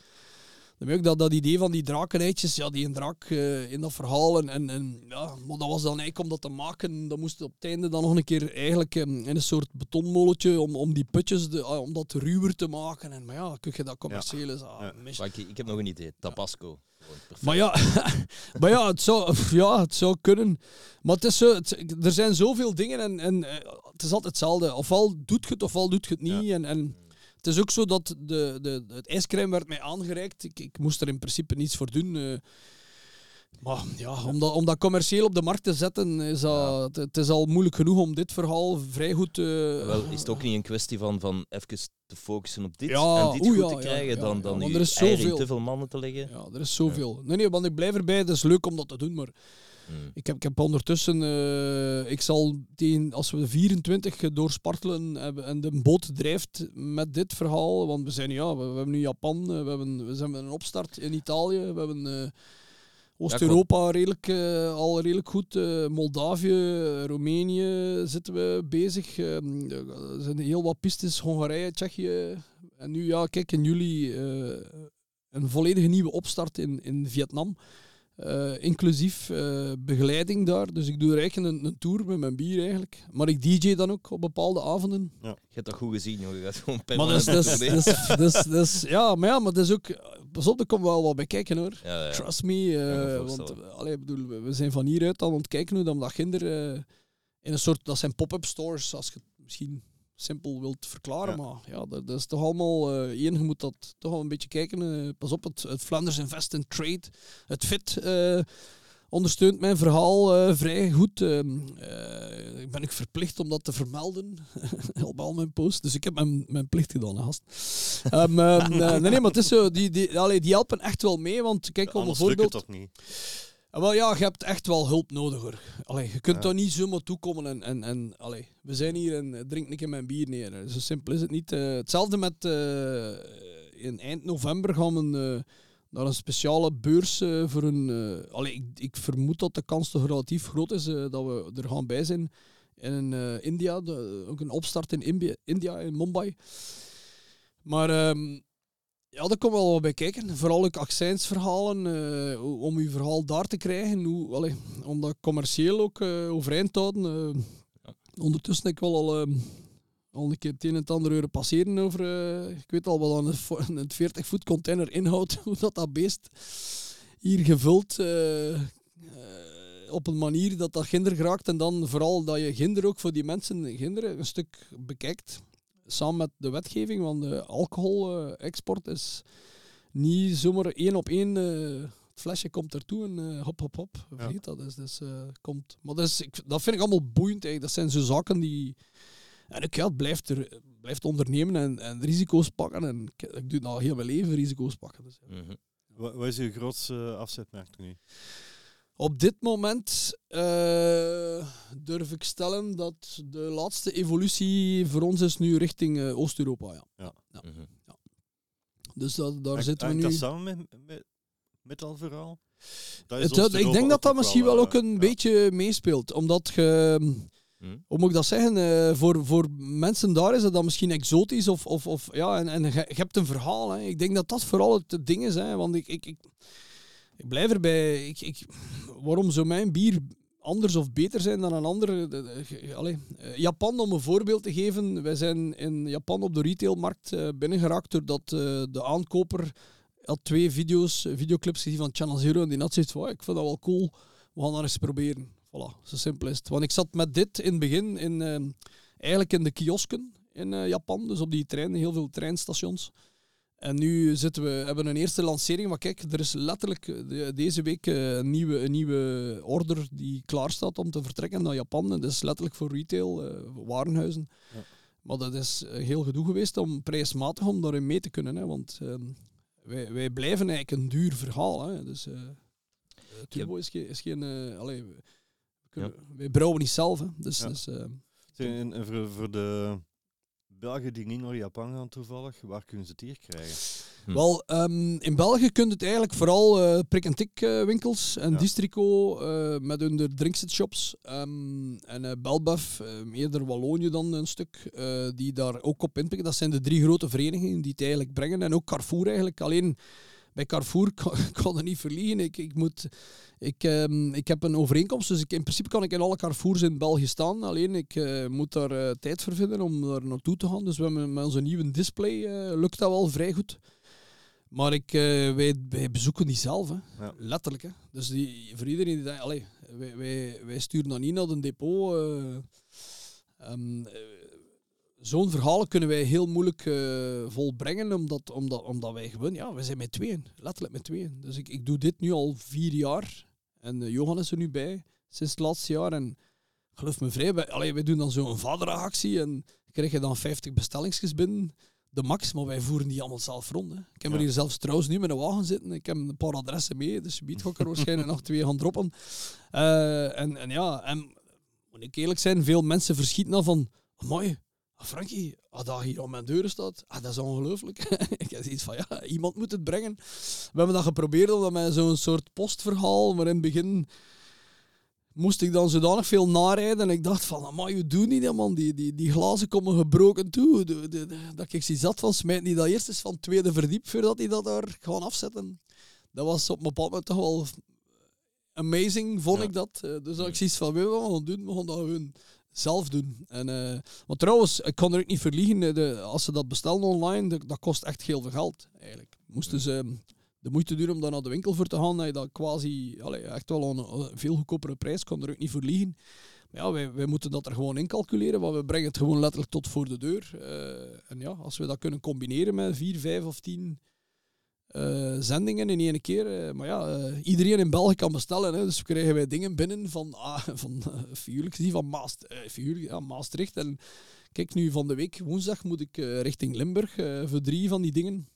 [SPEAKER 4] Dan heb ik dat, dat idee van die drakeneitjes, ja, die een draak eh, in dat verhaal. En, en, en, ja, maar dat was dan eigenlijk om dat te maken, dan moest op het einde dan nog een keer eigenlijk eh, in een soort betonmoletje om, om die putjes, de, ah, om dat ruwer te maken. En, maar ja, kun je dat commercieel ah,
[SPEAKER 5] Ja.
[SPEAKER 4] mis-
[SPEAKER 3] Maar ik, ik heb nog een idee. Tabasco.
[SPEAKER 4] Maar ja, maar ja, het zou, ja, het zou kunnen. Maar het is zo, het- er zijn zoveel dingen en, en eh, het is altijd hetzelfde. Ofwel doet je het, ofwel doet je het niet. En, en het is ook zo dat de, de, het ijscrème werd mij aangereikt. Ik, ik moest er in principe niets voor doen. eh. Maar ja, om dat, om dat commercieel op de markt te zetten, is dat, het, het is al moeilijk genoeg om dit verhaal vrij goed eh,
[SPEAKER 3] Wel, is het ook niet een kwestie van, van even te focussen op dit
[SPEAKER 4] Ja,
[SPEAKER 3] en dit goed
[SPEAKER 4] ja,
[SPEAKER 3] te krijgen
[SPEAKER 4] ja,
[SPEAKER 3] dan,
[SPEAKER 4] ja,
[SPEAKER 3] dan
[SPEAKER 4] want
[SPEAKER 3] je
[SPEAKER 4] er zoveel.
[SPEAKER 3] te veel mannen te leggen?
[SPEAKER 4] Ja, er is zoveel. Nee, nee, want ik blijf erbij. Het is leuk om dat te doen, maar
[SPEAKER 3] Hmm.
[SPEAKER 4] Ik heb, ik heb ondertussen, eh, ik zal tegen, als we de 24 doorspartelen hebben en de boot drijft met dit verhaal, want we zijn ja, we, we hebben nu Japan, eh, we hebben, we zijn met een opstart in Italië, we hebben eh, Oost-Europa redelijk, eh, al redelijk goed, eh, Moldavië, Roemenië zitten we bezig, Eh, er zijn heel wat pistes, Hongarije, Tsjechië. En nu ja, kijk in juli een volledige nieuwe opstart in, in Vietnam. Eh, inclusief eh, begeleiding daar. Dus ik doe er eigenlijk een, een tour met mijn bier eigenlijk. Maar ik DJ dan ook op bepaalde avonden.
[SPEAKER 3] Je hebt dat goed gezien, jongen. Je gaat gewoon
[SPEAKER 4] Maar dat is, is- dat is- ja, maar ja, maar dat is ook... Pas op, er komt wel wat bij kijken hoor.
[SPEAKER 3] Ja, ja.
[SPEAKER 4] Trust me. eh,
[SPEAKER 3] me
[SPEAKER 4] want eh, allee, ik bedoel, we- zijn van hieruit al aan het kijken hoe dat we dat ginder eh, in een soort... Dat zijn pop-up stores, als je het misschien simpel wilt verklaren.
[SPEAKER 5] Ja.
[SPEAKER 4] Maar ja, dat, dat is toch allemaal... eh één, je moet dat toch wel een beetje kijken. eh, pas op, het, het Flanders Invest in Trade, het FIT... eh, ondersteunt mijn verhaal vrij goed. Ehm, eh, ik ben ik verplicht om dat te vermelden op al mijn posts. Dus ik heb mijn, mijn plicht gedaan, gast. Eh, nee, nee, maar het is zo, die, die, allee, die helpen echt wel mee. Want kijk, om een voorbeeld...
[SPEAKER 5] toch niet.
[SPEAKER 4] Wel ja, je hebt echt wel hulp nodig hoor. Allee, je kunt
[SPEAKER 5] Ja.
[SPEAKER 4] daar niet zomaar toekomen en, en, en allee, we zijn hier en drink ik in mijn bier neer. Zo simpel is het niet. Eh, hetzelfde met eh, in eind november gaan we eh, naar een speciale beurs voor een. allee, ik, ik vermoed dat de kans toch relatief groot is dat we er gaan bij zijn. In India, de- ook een opstart in India, in Mumbai. Maar ehm, ja, daar komt wel wat bij kijken. Vooral ook accijnsverhalen, hoe- om uw verhaal daar te krijgen. Hoe, allee, om dat commercieel ook eh, overeind te houden. eh. Ondertussen heb ik wel al, al een keer het een en het ander horen passeren over... ik weet al wat aan een, fo- een 40 voet container inhoudt. Hoe dat, dat beest hier gevuld... op een manier dat dat ginder geraakt. En dan vooral dat je ginder ook voor die mensen ginder een stuk bekijkt samen met de wetgeving, want de alcohol-export is niet zomaar één op één. eh, het flesje komt ertoe en eh, hop, hop, hop.
[SPEAKER 5] Ja.
[SPEAKER 4] Vergeet dat. Dus, dus, eh, komt. Maar dat, is, ik, dat vind ik allemaal boeiend. Eigenlijk. Dat zijn zo zaken die... En ik ja, het blijft, er, blijft ondernemen en, en risico's pakken. En ik, ik doe het al heel mijn leven, risico's pakken. Dus, ja.
[SPEAKER 3] Mhm.
[SPEAKER 5] Wat, wat is uw grootste afzetmarkt nu?
[SPEAKER 4] Op dit moment eh, durf ik stellen dat de laatste evolutie voor ons is nu richting eh, Oost-Europa. Ja.
[SPEAKER 3] Mhm.
[SPEAKER 4] Dus dat, daar zitten we nu...
[SPEAKER 5] dat samen met, met, met al verhaal? Dat is
[SPEAKER 4] Het, eh, ik denk dat dat misschien wel
[SPEAKER 5] eh,
[SPEAKER 4] ook een
[SPEAKER 5] ja.
[SPEAKER 4] beetje meespeelt. Omdat je...
[SPEAKER 3] Mhm.
[SPEAKER 4] Hoe moet ik dat zeggen? eh, voor, voor mensen daar is dat dan misschien exotisch. Of, of, of, ja, en, en je, hebt een verhaal. Hè. Ik denk dat dat vooral het, het ding is. Hè. Want ik, ik, ik, ik blijf erbij. Ik, ik, waarom zou mijn bier anders of beter zijn dan een ander? Eh, Japan, om een voorbeeld te geven. Wij zijn in Japan op de retailmarkt eh, binnengeraakt doordat eh, de aankoper had twee video's, videoclips gezien van Channel Zero. En die had zoiets van, "Oh, ik vind dat wel cool. We gaan dat eens proberen. Voilà, zo simpel is het. Want ik zat met dit in het begin in, eigenlijk in de kiosken in Japan. Dus op die treinen, heel veel treinstations. En nu zitten we, hebben we een eerste lancering. Maar kijk, er is letterlijk de- deze week eh, een nieuwe, een nieuwe order die klaar staat om te vertrekken naar Japan. En dat is letterlijk voor retail, eh, warenhuizen.
[SPEAKER 5] Ja.
[SPEAKER 4] Maar dat is eh, heel gedoe geweest om prijsmatig om daarin mee te kunnen. Hè, want ehm, wij, wij blijven eigenlijk een duur verhaal. Hè, dus Turbo is geen... Is geen allee, we kunnen, Wij brouwen niet zelf. Hè, dus,
[SPEAKER 5] Ja.
[SPEAKER 4] dus,
[SPEAKER 5] en voor, voor de Belgen die niet naar Japan gaan toevallig, waar kunnen ze het hier krijgen?
[SPEAKER 3] Hm.
[SPEAKER 4] Wel, ehm, in België kun je het eigenlijk vooral eh prik-en-tik eh, winkels en
[SPEAKER 5] Ja.
[SPEAKER 4] Districo eh, met hun de drinksit shops. ehm, en eh Belbef, eh, eerder Wallonië dan een stuk, eh, die daar ook op inpikken. Dat zijn de drie grote verenigingen die het eigenlijk brengen. En ook Carrefour eigenlijk. Alleen bij Carrefour kan, er niet verliegen. Ik, ik, moet, ik, ehm, ik heb een overeenkomst, dus ik, in principe kan ik in alle Carrefours in België staan. Alleen ik eh, moet daar eh, tijd voor vinden om daar naartoe te gaan. Dus we hebben met onze nieuwe display eh, lukt dat wel vrij goed. Maar ik, wij, wij bezoeken die zelf, hè.
[SPEAKER 5] Ja.
[SPEAKER 4] letterlijk. Hè. Dus die, voor iedereen die denkt, allee, wij, wij, wij sturen dat niet naar een depot. eh, ehm, eh, Zo'n verhaal kunnen wij heel moeilijk eh, volbrengen, omdat, omdat, omdat wij gewoon, ja, wij zijn met tweeën, letterlijk met tweeën. Dus ik, ik doe dit nu al vier jaar en eh, Johan is er nu bij sinds het laatste jaar. En geloof me vrij, wij, allee, wij doen dan zo'n vaderactie en krijg je dan 50 bestellingsjes binnen, de max, maar wij voeren die allemaal zelf rond. Hè. Ik heb er hier zelfs trouwens nu met een wagen zitten, ik heb een paar adressen mee, dus je biedt er waarschijnlijk nog twee gaan droppen. Eh, en, en ja, en moet ik eerlijk zijn, veel mensen verschieten dan van, mooi. Frankie, als dat hier aan mijn deuren staat, ah, dat is ongelooflijk. ik heb zoiets van, ja, iemand moet het brengen. We hebben dat geprobeerd om dat met zo'n soort postverhaal, maar in het begin moest ik dan zodanig veel narijden en ik dacht van, maar je doet niet, man. Die, die, die glazen komen gebroken toe. De, de, de- dat ik zie zat van, smijt niet dat eerst eens van het tweede verdiep voordat die dat daar gaan afzetten. Dat was op bepaald moment toch wel amazing, vond
[SPEAKER 5] Ja.
[SPEAKER 4] ik dat. Eh, dus dat ik zoiets van, weet je wat we gaan doen? We gaan dat gewoon zelf doen. En, eh, want trouwens, ik kan er ook niet verliegen, eh, de, als ze dat bestellen online, dat, dat kost echt heel veel geld, eigenlijk. Moesten ze de moeite doen om daar naar de winkel voor te gaan, dat je dat quasi, allee, echt wel aan een een veel goedkopere prijs, kan er ook niet voor liegen. Maar ja, wij, wij moeten dat er gewoon in calculeren, want we brengen het gewoon letterlijk tot voor de deur. Eh, en ja, als we dat kunnen combineren met vier, vijf of tien eh, zendingen in één keer. eh, maar ja, eh, iedereen in België kan bestellen. Hè, dus krijgen wij dingen binnen van, ah, van figuurlijk gezien, van Maast, figuurlijk, ja, Maastricht. En kijk, nu van de week, woensdag, moet ik richting Limburg voor drie van die dingen.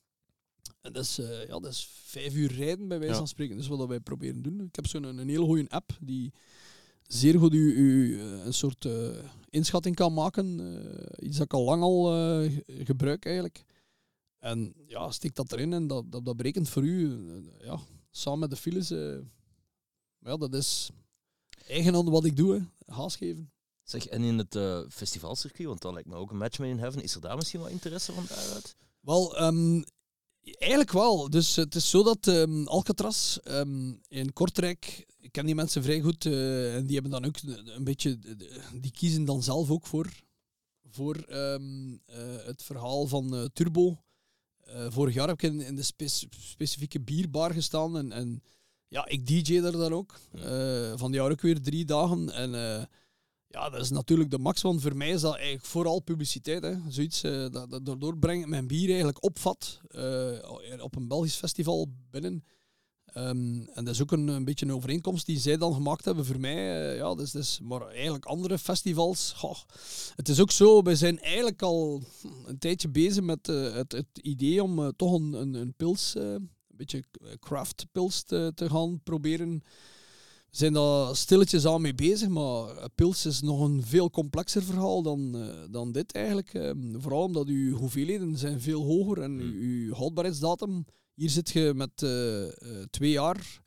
[SPEAKER 4] En dat is, ja, dat is vijf uur rijden bij wijze van spreken. Dus wat wij proberen doen. Ik heb zo'n een, een hele goede app die zeer goed u, u een soort inschatting kan maken. iets dat ik al lang al ge- gebruik eigenlijk. En ja, steek dat erin en dat, dat, dat berekent voor u, eh, ja, samen met de files. eh, maar ja, dat is eigen aan wat ik doe, hè. haas geven.
[SPEAKER 3] Zeg, en in het eh, festivalcircuit, want dat lijkt me ook een match made in heaven, is er daar misschien wat interesse van daaruit?
[SPEAKER 4] Wel, ehm, eigenlijk wel. Dus het is zo dat ehm, Alcatraz ehm, in Kortrijk, ik ken die mensen vrij goed, en die hebben dan ook een beetje, die kiezen dan zelf ook voor, voor het verhaal van Turbo. Eh, vorig jaar heb ik in, in de spec- specifieke bierbar gestaan en, en ja, ik DJ daar dan ook. Eh, van die jaar ook weer drie dagen. En eh, ja, dat is natuurlijk de max, want voor mij is dat eigenlijk vooral publiciteit. Hè. Zoiets, dat, dat daardoor breng ik mijn bier eigenlijk opvat op een Belgisch festival binnen. Ehm, en dat is ook een, een beetje een overeenkomst die zij dan gemaakt hebben voor mij. eh, ja, dus, dus, maar eigenlijk andere festivals. goh, het is ook zo, we zijn eigenlijk al een tijdje bezig met eh, het, het idee om eh, toch een, een, een pils, een beetje craft pils te, te gaan proberen. We zijn daar stilletjes aan mee bezig, maar pils is nog een veel complexer verhaal dan, dan dit eigenlijk. Ehm, vooral omdat uw hoeveelheden zijn veel hoger en uw, uw houdbaarheidsdatum... Hier zit je met eh, eh, twee jaar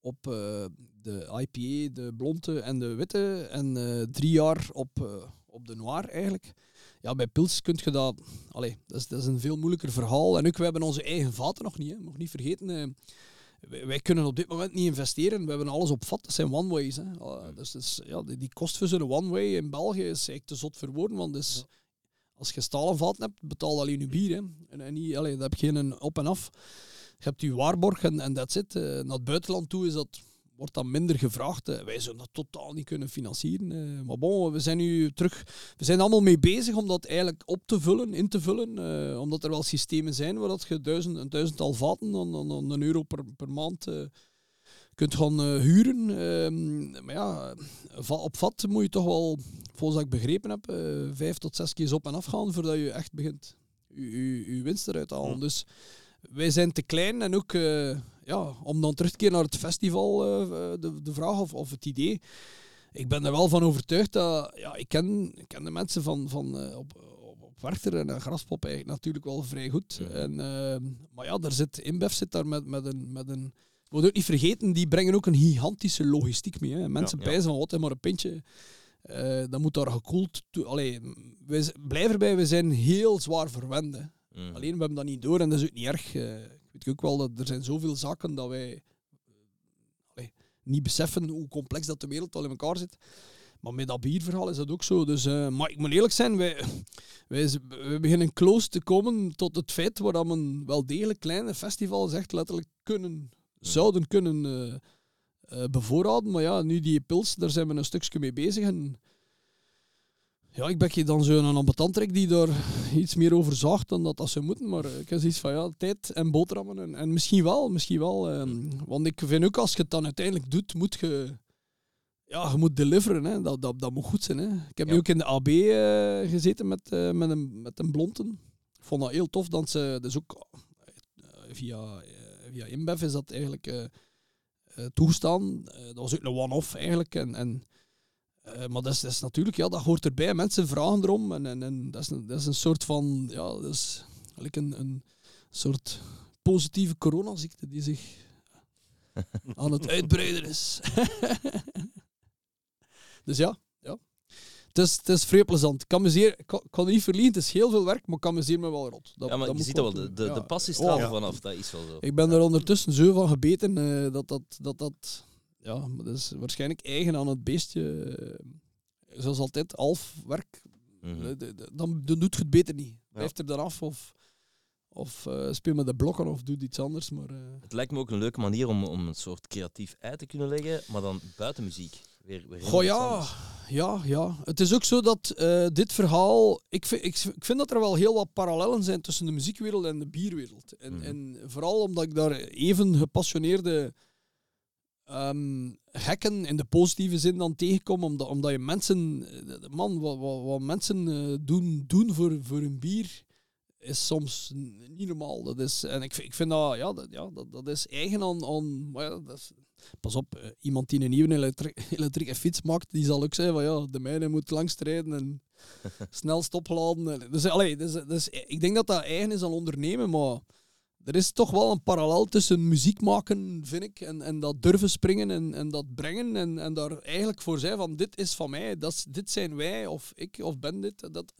[SPEAKER 4] op eh, de IPA, de blonde en de witte, en drie jaar op, op de noir eigenlijk. Ja, bij pils kun je dat... Allee, dat is, dat is een veel moeilijker verhaal. En ook, we hebben onze eigen vaten nog niet, hè. Mag niet vergeten... wij, kunnen op dit moment niet investeren. We hebben alles op vat. Dat zijn one-ways. Hè. Ah, dus, dus, ja, die, die kost voor zo'n one-way in België is eigenlijk te zot voor woorden. Want dus, als je stalen vaten hebt, betaal alleen je bier. Hè. En, en niet, allee, dat heb je geen op en af. Je hebt je waarborg en, en that's it. Eh, naar het buitenland toe is dat, wordt dat minder gevraagd. Wij zullen dat totaal niet kunnen financieren. eh. maar bon, we zijn nu terug... We zijn allemaal mee bezig om dat eigenlijk op te vullen, in te vullen. eh, omdat er wel systemen zijn waar dat je duizend, een duizendtal vaten aan een euro per, per maand kunt gaan eh, huren. Ehm, maar ja, op vat moet je toch wel, volgens wat ik begrepen heb, eh, vijf tot zes keer op en af gaan voordat je echt begint je, winst eruit te halen. Dus wij zijn te klein en ook eh, ja, om dan terug te keren naar het festival, de, de vraag of, of het idee. Ik ben er wel van overtuigd dat ja, ik, ken, ik ken de mensen van, van op, op, op Werchter en Graspop eigenlijk natuurlijk wel vrij goed.
[SPEAKER 3] Ja.
[SPEAKER 4] En, maar ja, daar zit, InBev zit daar met, met een. Met een we moeten ook niet vergeten, die brengen ook een gigantische logistiek mee. Hè. Mensen
[SPEAKER 3] Ja.
[SPEAKER 4] pijzen van wat, hè, maar een pintje. eh dan moet daar gekoeld. Allee, wij blijf erbij, we zijn heel zwaar verwend.
[SPEAKER 3] Mm.
[SPEAKER 4] Alleen we hebben dat niet door en dat is ook niet erg. eh. ik weet ook wel dat er zijn zoveel zaken dat wij allee, niet beseffen hoe complex dat de wereld al in elkaar zit. Maar met dat bierverhaal is dat ook zo. Dus, eh, maar ik moet eerlijk zijn, wij, wij, wij beginnen close te komen tot het feit waar dat men wel degelijk kleine festivals echt letterlijk kunnen, zouden kunnen eh, eh, bevoorraden. Maar ja, nu die pils, daar zijn we een stukje mee bezig. En ja, ik ben je dan zo'n ambetantrek die daar iets meer over zaagt dan dat dat zou moeten. Maar eh, ik heb zoiets van ja, tijd en boterhammen. En, en misschien wel, misschien wel. ehm, want ik vind ook als je het dan uiteindelijk doet, moet je ja, je moet deliveren. Hè. Dat, dat, dat moet goed zijn. Hè. Ik heb
[SPEAKER 3] Ja.
[SPEAKER 4] nu ook in de AB gezeten met, met, een, met een blonten. Ik vond dat heel tof. Dat ze, dus ook via, via InBev is dat eigenlijk eh, toegestaan. Eh, dat was ook een one-off eigenlijk. En, en, maar dat is, dat is natuurlijk, ja, dat hoort erbij. Mensen vragen erom. En, en, en dat, is een, dat is een soort van, ja, dat is eigenlijk een, een soort positieve coronaziekte die zich aan het uitbreiden is. dus ja. Het is, het is vrij plezant. Ik kan, me zeer, ik kan, niet verliezen, het is heel veel werk, maar ik kan me zeer me wel rot. Dat,
[SPEAKER 3] ja, maar
[SPEAKER 4] dat
[SPEAKER 3] je ziet dat wel, de, de,
[SPEAKER 4] Ja.
[SPEAKER 3] de passie
[SPEAKER 4] Oh,
[SPEAKER 3] straalt
[SPEAKER 5] ja.
[SPEAKER 3] er vanaf, dat is wel zo.
[SPEAKER 4] Ik ben er ondertussen zo van gebeten eh, dat dat, dat, dat... Ja, maar dat is waarschijnlijk eigen aan het beestje. eh, zoals altijd, half werk.
[SPEAKER 3] Mhm.
[SPEAKER 4] dan, dan doet je het beter niet. Blijf er dan af of, of eh, speel met de blokken of doe iets anders. Maar, eh,
[SPEAKER 3] Het lijkt me ook een leuke manier om, om een soort creatief ei te kunnen leggen, maar dan buiten muziek. Weer, weer
[SPEAKER 4] Goh ja, ja, ja. Het is ook zo dat eh, dit verhaal. Ik vind, ik, ik vind dat er wel heel wat parallellen zijn tussen de muziekwereld en de bierwereld. En,
[SPEAKER 3] Mhm.
[SPEAKER 4] en vooral omdat ik daar even gepassioneerde ehm, hekken in de positieve zin dan tegenkom. Omdat, omdat je mensen. eh, Man, wat, wat, wat mensen eh, doen, doen voor, voor hun bier. Is soms niet normaal. Dat is, en ik, vind- ik vind dat, ja, dat, ja, dat, dat is eigen aan. aan maar ja, dat is, Pas op, eh, iemand die een nieuwe elektri elektrische fiets maakt, die zal ook zeggen van ja, de mijne moet langs rijden en snel stopladen. En- Dus, allee, dus, dus, ik denk dat dat eigen is aan ondernemen, maar er is toch wel een parallel tussen muziek maken, vind ik, en, en dat durven springen en, en dat brengen en, en daar eigenlijk voor zijn van dit is van mij, dat is, dit zijn wij, of ik, of ben dit. Dat,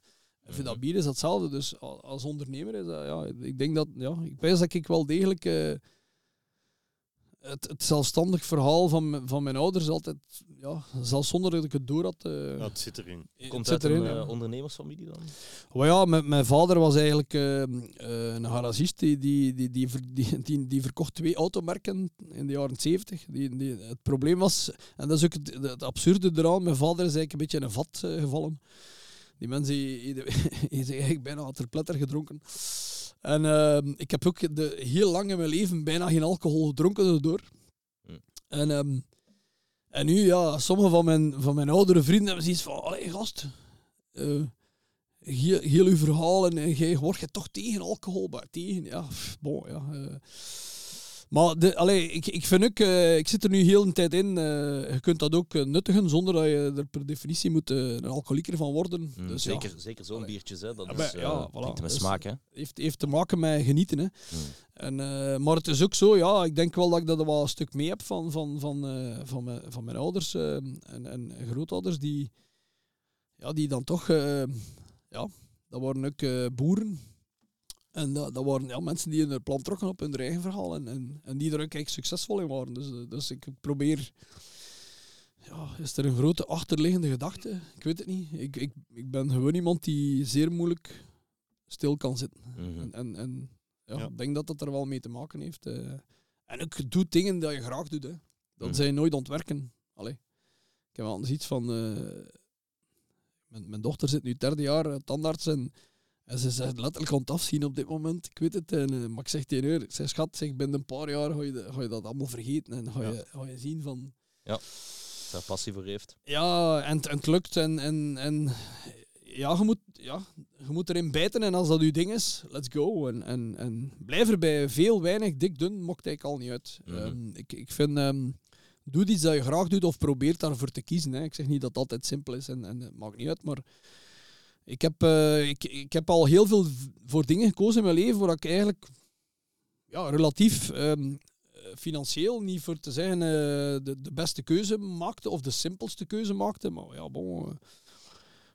[SPEAKER 4] ik vind dat bier is hetzelfde, dus als ondernemer is dat, ja, ik denk dat, ja, ik weet dat ik wel degelijk... eh, het, het zelfstandig verhaal van, mijn- van mijn ouders altijd, ja, zelfs zonder dat ik het door had. eh,
[SPEAKER 5] Ja, het zit erin.
[SPEAKER 4] het
[SPEAKER 3] Komt
[SPEAKER 4] zit
[SPEAKER 3] uit een
[SPEAKER 4] erin,
[SPEAKER 3] eh, ondernemersfamilie dan?
[SPEAKER 4] Maar ja, mijn, mijn vader was eigenlijk eh, een garagist die, die, die, die, ver- die, die, die verkocht twee automerken in de jaren 70. Die, die, het probleem was, en dat is ook het, het absurde eraan, mijn vader is eigenlijk een beetje in een vat gevallen. Die mensen die, die, die is eigenlijk bijna ter pletter gedronken. En ehm, ik heb ook de, heel lang in mijn leven bijna geen alcohol gedronken erdoor.
[SPEAKER 3] Hm.
[SPEAKER 4] En, ehm, en nu, ja, sommige van mijn, van mijn oudere vrienden hebben zoiets van, allee gast, eh, heel, heel uw verhaal en, en jij word je toch tegen alcohol, maar tegen, ja, pff, bon, ja. eh. Maar de, allee, ik, ik vind ook, eh, ik zit er nu heel een tijd in, eh, je kunt dat ook eh, nuttigen zonder dat je er per definitie moet een alcoholieker van worden.
[SPEAKER 3] Mm,
[SPEAKER 4] dus ja,
[SPEAKER 3] zeker zeker zo'n
[SPEAKER 4] Allee.
[SPEAKER 3] biertjes, hè. dat
[SPEAKER 4] Ja,
[SPEAKER 3] is,
[SPEAKER 4] ja, voilà.
[SPEAKER 3] met
[SPEAKER 4] Dus-
[SPEAKER 3] smaak. Hè.
[SPEAKER 4] heeft, heeft te maken met genieten. Hè.
[SPEAKER 3] Mm.
[SPEAKER 4] En, maar het is ook zo, ja, ik denk wel dat ik dat wel een stuk mee heb van, van, van, van, mijn, van mijn ouders en, en grootouders, die, ja, die dan toch, ja, dat waren ook boeren. En dat, dat waren ja, mensen die hun plan trokken op hun eigen verhaal en, en, en die er ook eigenlijk succesvol in waren. Dus, eh, dus ik probeer, ja, is er een grote achterliggende gedachte? Ik weet het niet. Ik, ik, ik ben gewoon iemand die zeer moeilijk stil kan zitten.
[SPEAKER 3] Mhm.
[SPEAKER 4] En, en, en ja,
[SPEAKER 5] Ja.
[SPEAKER 4] ik denk dat dat er wel mee te maken heeft. eh. En ook doe dingen dat je graag doet. Hè. Dat
[SPEAKER 3] Mhm.
[SPEAKER 4] zijn nooit ontwerken. Allee. Ik heb wel eens iets van... eh, mijn, mijn dochter zit nu het derde jaar tandarts en, en ze zegt letterlijk aan het afzien op dit moment. Ik weet het. En, eh, maar ik zeg tegen haar, ik zeg schat, zeg, binnen een paar jaar ga je, ga je dat allemaal vergeten en ga je, ga je zien van...
[SPEAKER 3] Daar passie voor heeft.
[SPEAKER 4] Ja, en, het- en het lukt. En, en, en ja, je moet, ja, je moet erin bijten. En als dat je ding is, let's go. En, en, en blijf erbij. Veel, weinig, dik, dun, mocht eigenlijk al niet uit.
[SPEAKER 3] Mhm.
[SPEAKER 4] Ehm, ik, ik vind, ehm, doe iets dat je graag doet of probeer daarvoor te kiezen. Hè. Ik zeg niet dat het altijd simpel is en, en het maakt niet uit. Maar ik heb, eh, ik, ik heb al heel veel voor dingen gekozen in mijn leven waar ik eigenlijk ja, relatief ehm, eh, financieel niet voor te zeggen eh, de, de beste keuze maakte of de simpelste keuze maakte. Maar ja, bon.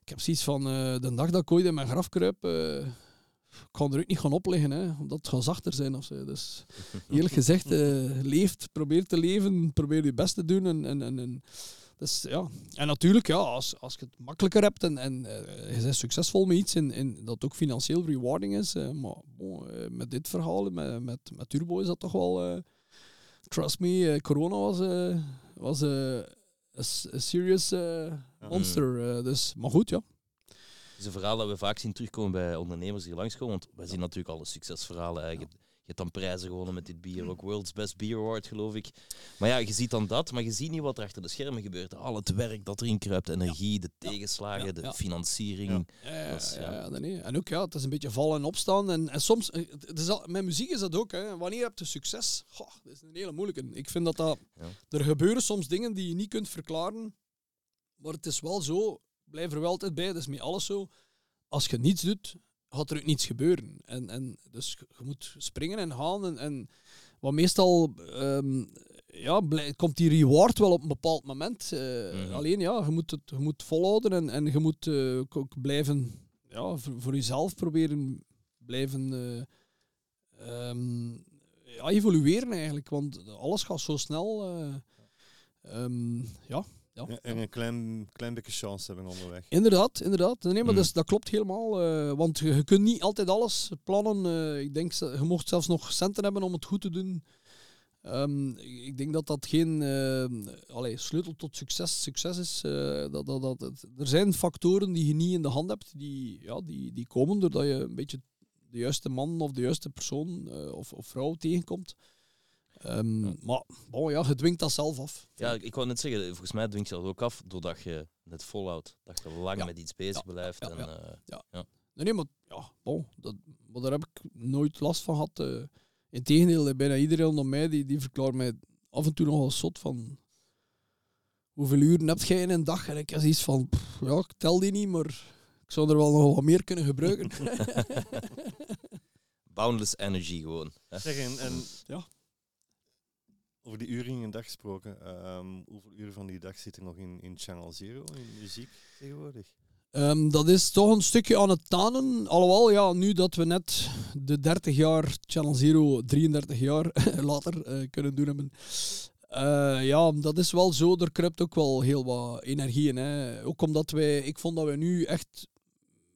[SPEAKER 4] ik heb zoiets van de dag dat ik ooit in mijn graf kruip. ik kan er ook niet gaan opleggen, hè, omdat het gaat zachter zijn of zo. Dus eerlijk gezegd, leeft, probeer te leven, probeer je best te doen. En, en, en, en, dus, ja. en natuurlijk, ja, als, als je het makkelijker hebt en, en eh, je bent succesvol met iets en, en dat ook financieel rewarding is, eh, maar bon, eh, met dit verhaal, met, met, met Turbo is dat toch wel... eh, trust me, corona was, eh, was a serious monster. dus, maar goed, ja.
[SPEAKER 3] Het is een verhaal dat we vaak zien terugkomen bij ondernemers die langskomen. Want wij zien natuurlijk alle succesverhalen. Je, hebt- je hebt dan prijzen gewonnen met dit bier. Ook World's Best Beer Award, geloof ik. Maar ja, je ziet dan dat, maar je ziet niet wat er achter de schermen gebeurt. Al het werk dat erin kruipt, energie, de tegenslagen,
[SPEAKER 4] Ja,
[SPEAKER 3] de
[SPEAKER 4] ja.
[SPEAKER 3] financiering.
[SPEAKER 4] Ja,
[SPEAKER 3] is-
[SPEAKER 4] niet. En ook, ja, het is een beetje vallen en opstaan. En, en soms, eh, het is al, met muziek is dat ook. Hè. Wanneer heb je succes? Goh, dat is een hele moeilijke. Ik vind dat, dat er gebeuren soms dingen die je niet kunt verklaren. Maar het is wel zo, blijf er wel altijd bij. Dat is met alles zo. Als je niets doet, gaat er ook niets gebeuren. En, en dus je moet springen en gaan. En, en wat meestal ehm, ja, blij- komt die reward wel op een bepaald moment. Eh,
[SPEAKER 3] Mhm.
[SPEAKER 4] Alleen ja, je moet het je moet volhouden en, en je moet eh, ook- blijven ja, voor, voor jezelf proberen blijven eh, ehm, ja, evolueren eigenlijk. Want alles gaat zo snel. eh, ehm, ja, ja.
[SPEAKER 5] En een klein, klein beetje chance hebben onderweg.
[SPEAKER 4] Inderdaad, inderdaad. Nee, maar
[SPEAKER 3] Mm.
[SPEAKER 4] dat, is- dat klopt helemaal. eh, want je, je kunt niet altijd alles plannen. eh, ik denk, je mocht zelfs nog centen hebben om het goed te doen. Ehm, ik denk dat dat geen allee, sleutel tot succes, succes is. dat, dat, dat, er zijn factoren die je niet in de hand hebt, die, ja, die, die komen doordat je een beetje de juiste man of de juiste persoon of, of vrouw tegenkomt. Ehm, Maar bon, ja, je dwingt dat zelf af.
[SPEAKER 3] Ja, ik wou net zeggen, volgens mij dwingt je dat ook af doordat je het volhoudt. Dat je lang
[SPEAKER 4] Ja.
[SPEAKER 3] met iets bezig
[SPEAKER 4] Ja,
[SPEAKER 3] blijft.
[SPEAKER 4] ja,
[SPEAKER 3] en,
[SPEAKER 4] ja.
[SPEAKER 3] eh,
[SPEAKER 4] Nee, nee, maar, ja, bon, dat, maar daar heb ik nooit last van gehad. eh. Integendeel, bijna iedereen onder mij die, die verklaart mij af en toe nogal zot van hoeveel uren heb jij in een dag? En ik heb zoiets van, pff, ja, ik tel die niet, maar ik zou er wel nog wat meer kunnen gebruiken.
[SPEAKER 3] boundless energy gewoon. hè.
[SPEAKER 5] Zeg, en, en
[SPEAKER 4] Ja.
[SPEAKER 5] Over die uren in een dag gesproken, ehm, hoeveel uren van die dag zitten nog in, in Channel Zero, in muziek tegenwoordig?
[SPEAKER 4] Ehm, dat is toch een stukje aan het tanen. Alhoewel, ja, nu dat we net de 30 jaar Channel Zero, 33 jaar later eh, kunnen doen hebben. Eh, ja, dat is wel zo. Er kruipt ook wel heel wat energie in. Hè. Ook omdat wij, ik vond dat wij nu echt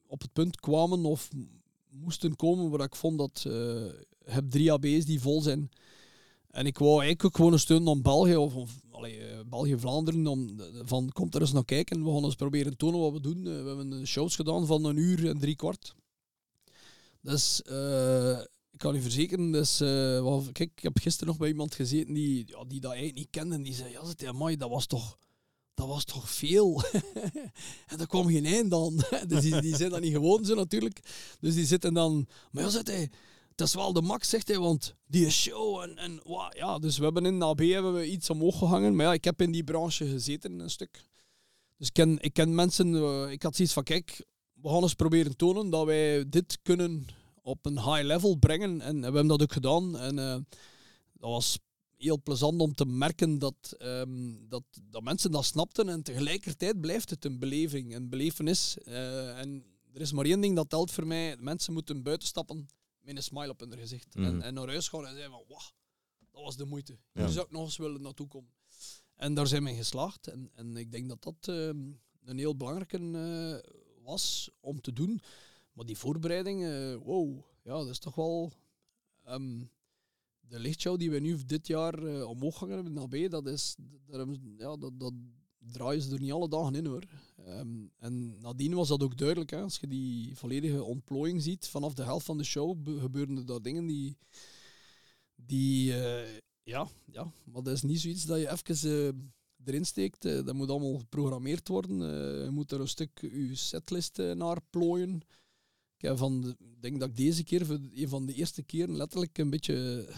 [SPEAKER 4] op het punt kwamen of moesten komen waar ik vond dat je hebt drie AB's die vol zijn. En ik wou eigenlijk ook gewoon een steun aan België, of, eh, België-Vlaanderen, om de- de- van kom er eens naar kijken. We gaan eens proberen tonen wat we doen. Eh, we hebben eh, shows gedaan van een uur en drie kwart. Dus eh, ik kan u verzekeren, dus, eh, wat- kijk, ik heb gisteren nog bij iemand gezeten die, ja, die dat eigenlijk niet kende. En die zei, ja, zit, amai, dat was toch... Dat was toch veel? en daar kwam geen eind aan. dus die, zijn dat niet gewoon zo natuurlijk. Dus die zitten dan... Maar ja, zegt hij, dat is wel de max, zegt hij, want die show en, en ja, dus we hebben in de AB hebben we iets omhoog gehangen, maar ja, ik heb in die branche gezeten een stuk. Dus ik ken, ik ken mensen, eh, ik had zoiets van, kijk, we gaan eens proberen tonen dat wij dit kunnen op een high level brengen en we hebben dat ook gedaan en eh, dat was heel plezant om te merken dat, ehm, dat, dat mensen dat snapten en tegelijkertijd blijft het een beleving, een belevenis. Eh, en er is maar één ding dat telt voor mij, mensen moeten buiten stappen met een smile op hun gezicht.
[SPEAKER 3] Mhm.
[SPEAKER 4] en, en naar huis gaan en zeggen van, wauw, dat was de moeite. Hier
[SPEAKER 5] Ja.
[SPEAKER 4] zou ik nog eens willen naartoe komen. En daar zijn we in geslaagd. En, en ik denk dat dat ehm, een heel belangrijke eh, was om te doen. Maar die voorbereiding, eh, wow, ja, dat is toch wel... ehm, de lichtshow die we nu dit jaar eh, omhoog gaan hebben dat is... Ze- ja, dat, dat draaien ze er niet alle dagen in, hoor. Ehm, en nadien was dat ook duidelijk. Hè, als je die volledige ontplooiing ziet, vanaf de helft van de show be- gebeuren er daar dingen die... die eh, ja, ja, maar dat is niet zoiets dat je even eh, erin steekt. Eh, dat moet allemaal geprogrammeerd worden. Je moet er een stuk je setlist naar plooien. Ik heb van denk dat ik deze keer, een van de eerste keren, letterlijk een beetje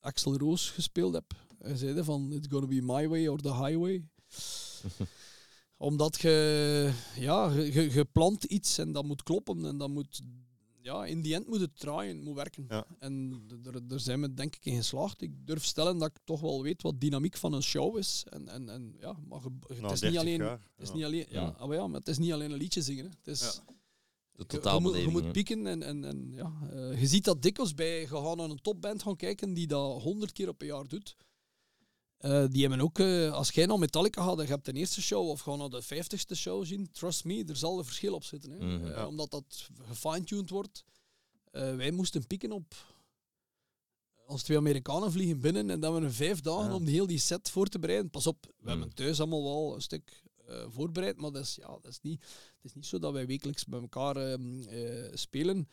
[SPEAKER 4] Axel Roos gespeeld heb. Hij zei van, it's gonna be my way or the highway. Omdat je, ja, je, plant iets en dat moet kloppen en dat moet, ja, in die end moet het draaien, het moet werken.
[SPEAKER 5] Ja.
[SPEAKER 4] En er, daar zijn we denk ik in geslaagd. Ik durf stellen dat ik toch wel weet wat dynamiek van een show is. En, en, en ja, maar je- het is
[SPEAKER 5] 30
[SPEAKER 4] niet alleen,
[SPEAKER 5] jaar.
[SPEAKER 4] het is
[SPEAKER 5] ja.
[SPEAKER 4] niet alleen, ja,
[SPEAKER 3] Ja.
[SPEAKER 4] ah, maar ja, maar het is niet alleen een liedje zingen. hè. Het is,
[SPEAKER 3] De
[SPEAKER 4] Je- je, moet, je moet pieken en, en, en ja, eh, je ziet dat dikwijls bij, je gaat naar een topband gaan kijken die dat honderd keer op een jaar doet. Eh, die hebben ook, eh, als jij naar Metallica gaat en je hebt de eerste show of gewoon naar de vijftigste show zien, trust me, er zal een verschil op zitten. Hè?
[SPEAKER 3] Mhm.
[SPEAKER 4] Eh. Omdat dat gefine-tuned wordt. Eh, wij moesten pieken op als twee Amerikanen vliegen binnen en dan hebben we vijf dagen
[SPEAKER 5] Ja.
[SPEAKER 4] om die heel die set voor te bereiden. Pas op, we
[SPEAKER 3] Mm.
[SPEAKER 4] hebben thuis allemaal wel een stuk eh, voorbereid, maar dat is, ja, dat is niet, het is niet zo dat wij wekelijks bij elkaar ehm, eh, spelen.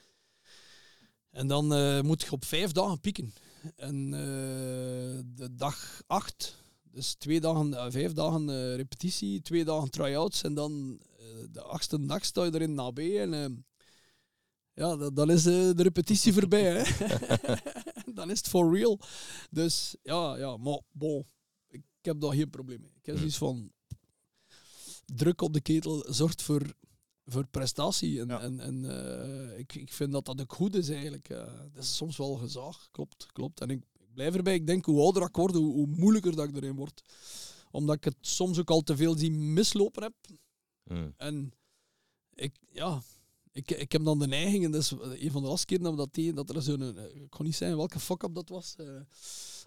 [SPEAKER 4] En dan eh, moet je op vijf dagen pieken. En eh, de dag acht, dus twee dagen, eh, vijf dagen eh, repetitie, twee dagen try-outs en dan de achtste dag sta je er in AB en ja, da- dan is de repetitie voorbij. Hè? dan is het for real. Dus ja, ja, maar bon, ik heb daar geen probleem mee. Ik heb zoiets van druk op de ketel zorgt voor, voor prestatie. En,
[SPEAKER 5] Ja.
[SPEAKER 4] en, en eh, ik, ik vind dat dat ook goed is eigenlijk. Eh, dat is soms wel gezaag, klopt, klopt. En ik, ik blijf erbij, ik denk hoe ouder ik word, hoe, hoe moeilijker dat ik erin word. Omdat ik het soms ook al te veel zie mislopen heb.
[SPEAKER 3] Mm.
[SPEAKER 4] En ik, ja, ik, ik heb dan de neiging, en dat is een van de laatste keren dat we dat deden, dat er zo'n, eh, ik kon niet zeggen welke fuck-up dat was, eh,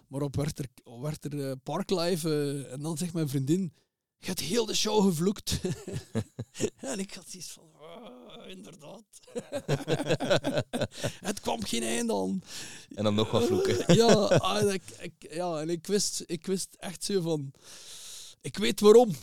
[SPEAKER 4] maar op werd er, werd er Parklife, eh, en dan zegt mijn vriendin, je hebt heel de show gevloekt. en ik had zoiets van, "Ah, inderdaad. het kwam geen einde aan.
[SPEAKER 3] En dan nog wat vloeken.
[SPEAKER 4] ja, ah, ik, ik, ja, en ik wist, ik wist echt zo van... Ik weet waarom.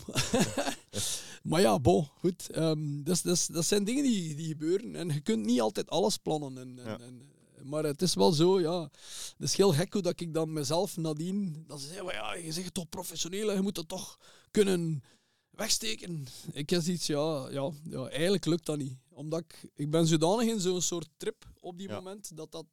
[SPEAKER 4] maar ja, bon, goed. ehm, dus, dus, dat zijn dingen die, die gebeuren. En je kunt niet altijd alles plannen. En, en,
[SPEAKER 5] Ja.
[SPEAKER 4] en, maar het is wel zo, ja. Het is heel gek hoe dat ik dan mezelf nadien... Dan maar ja, je zegt toch professioneel en je moet het toch kunnen wegsteken. Ik heb iets, ja, ja, ja, eigenlijk lukt dat niet. Omdat ik, ik ben zodanig in zo'n soort trip op die
[SPEAKER 5] Ja.
[SPEAKER 4] moment, dat dat...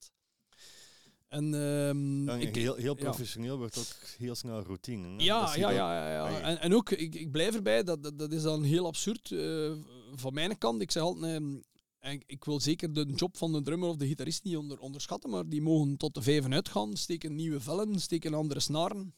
[SPEAKER 4] En, ehm, ik,
[SPEAKER 5] heel, heel
[SPEAKER 4] ja.
[SPEAKER 5] professioneel wordt ook heel snel routine. hè.
[SPEAKER 4] Ja, ja, ja, ja. En, en ook, ik, ik blijf erbij, dat, dat, dat is dan heel absurd eh, van mijn kant. Ik zeg altijd, ehm, en ik wil zeker de job van de drummer of de gitarist niet onder, onderschatten, maar die mogen tot de vijven uitgaan, steken nieuwe vellen, steken andere snaren.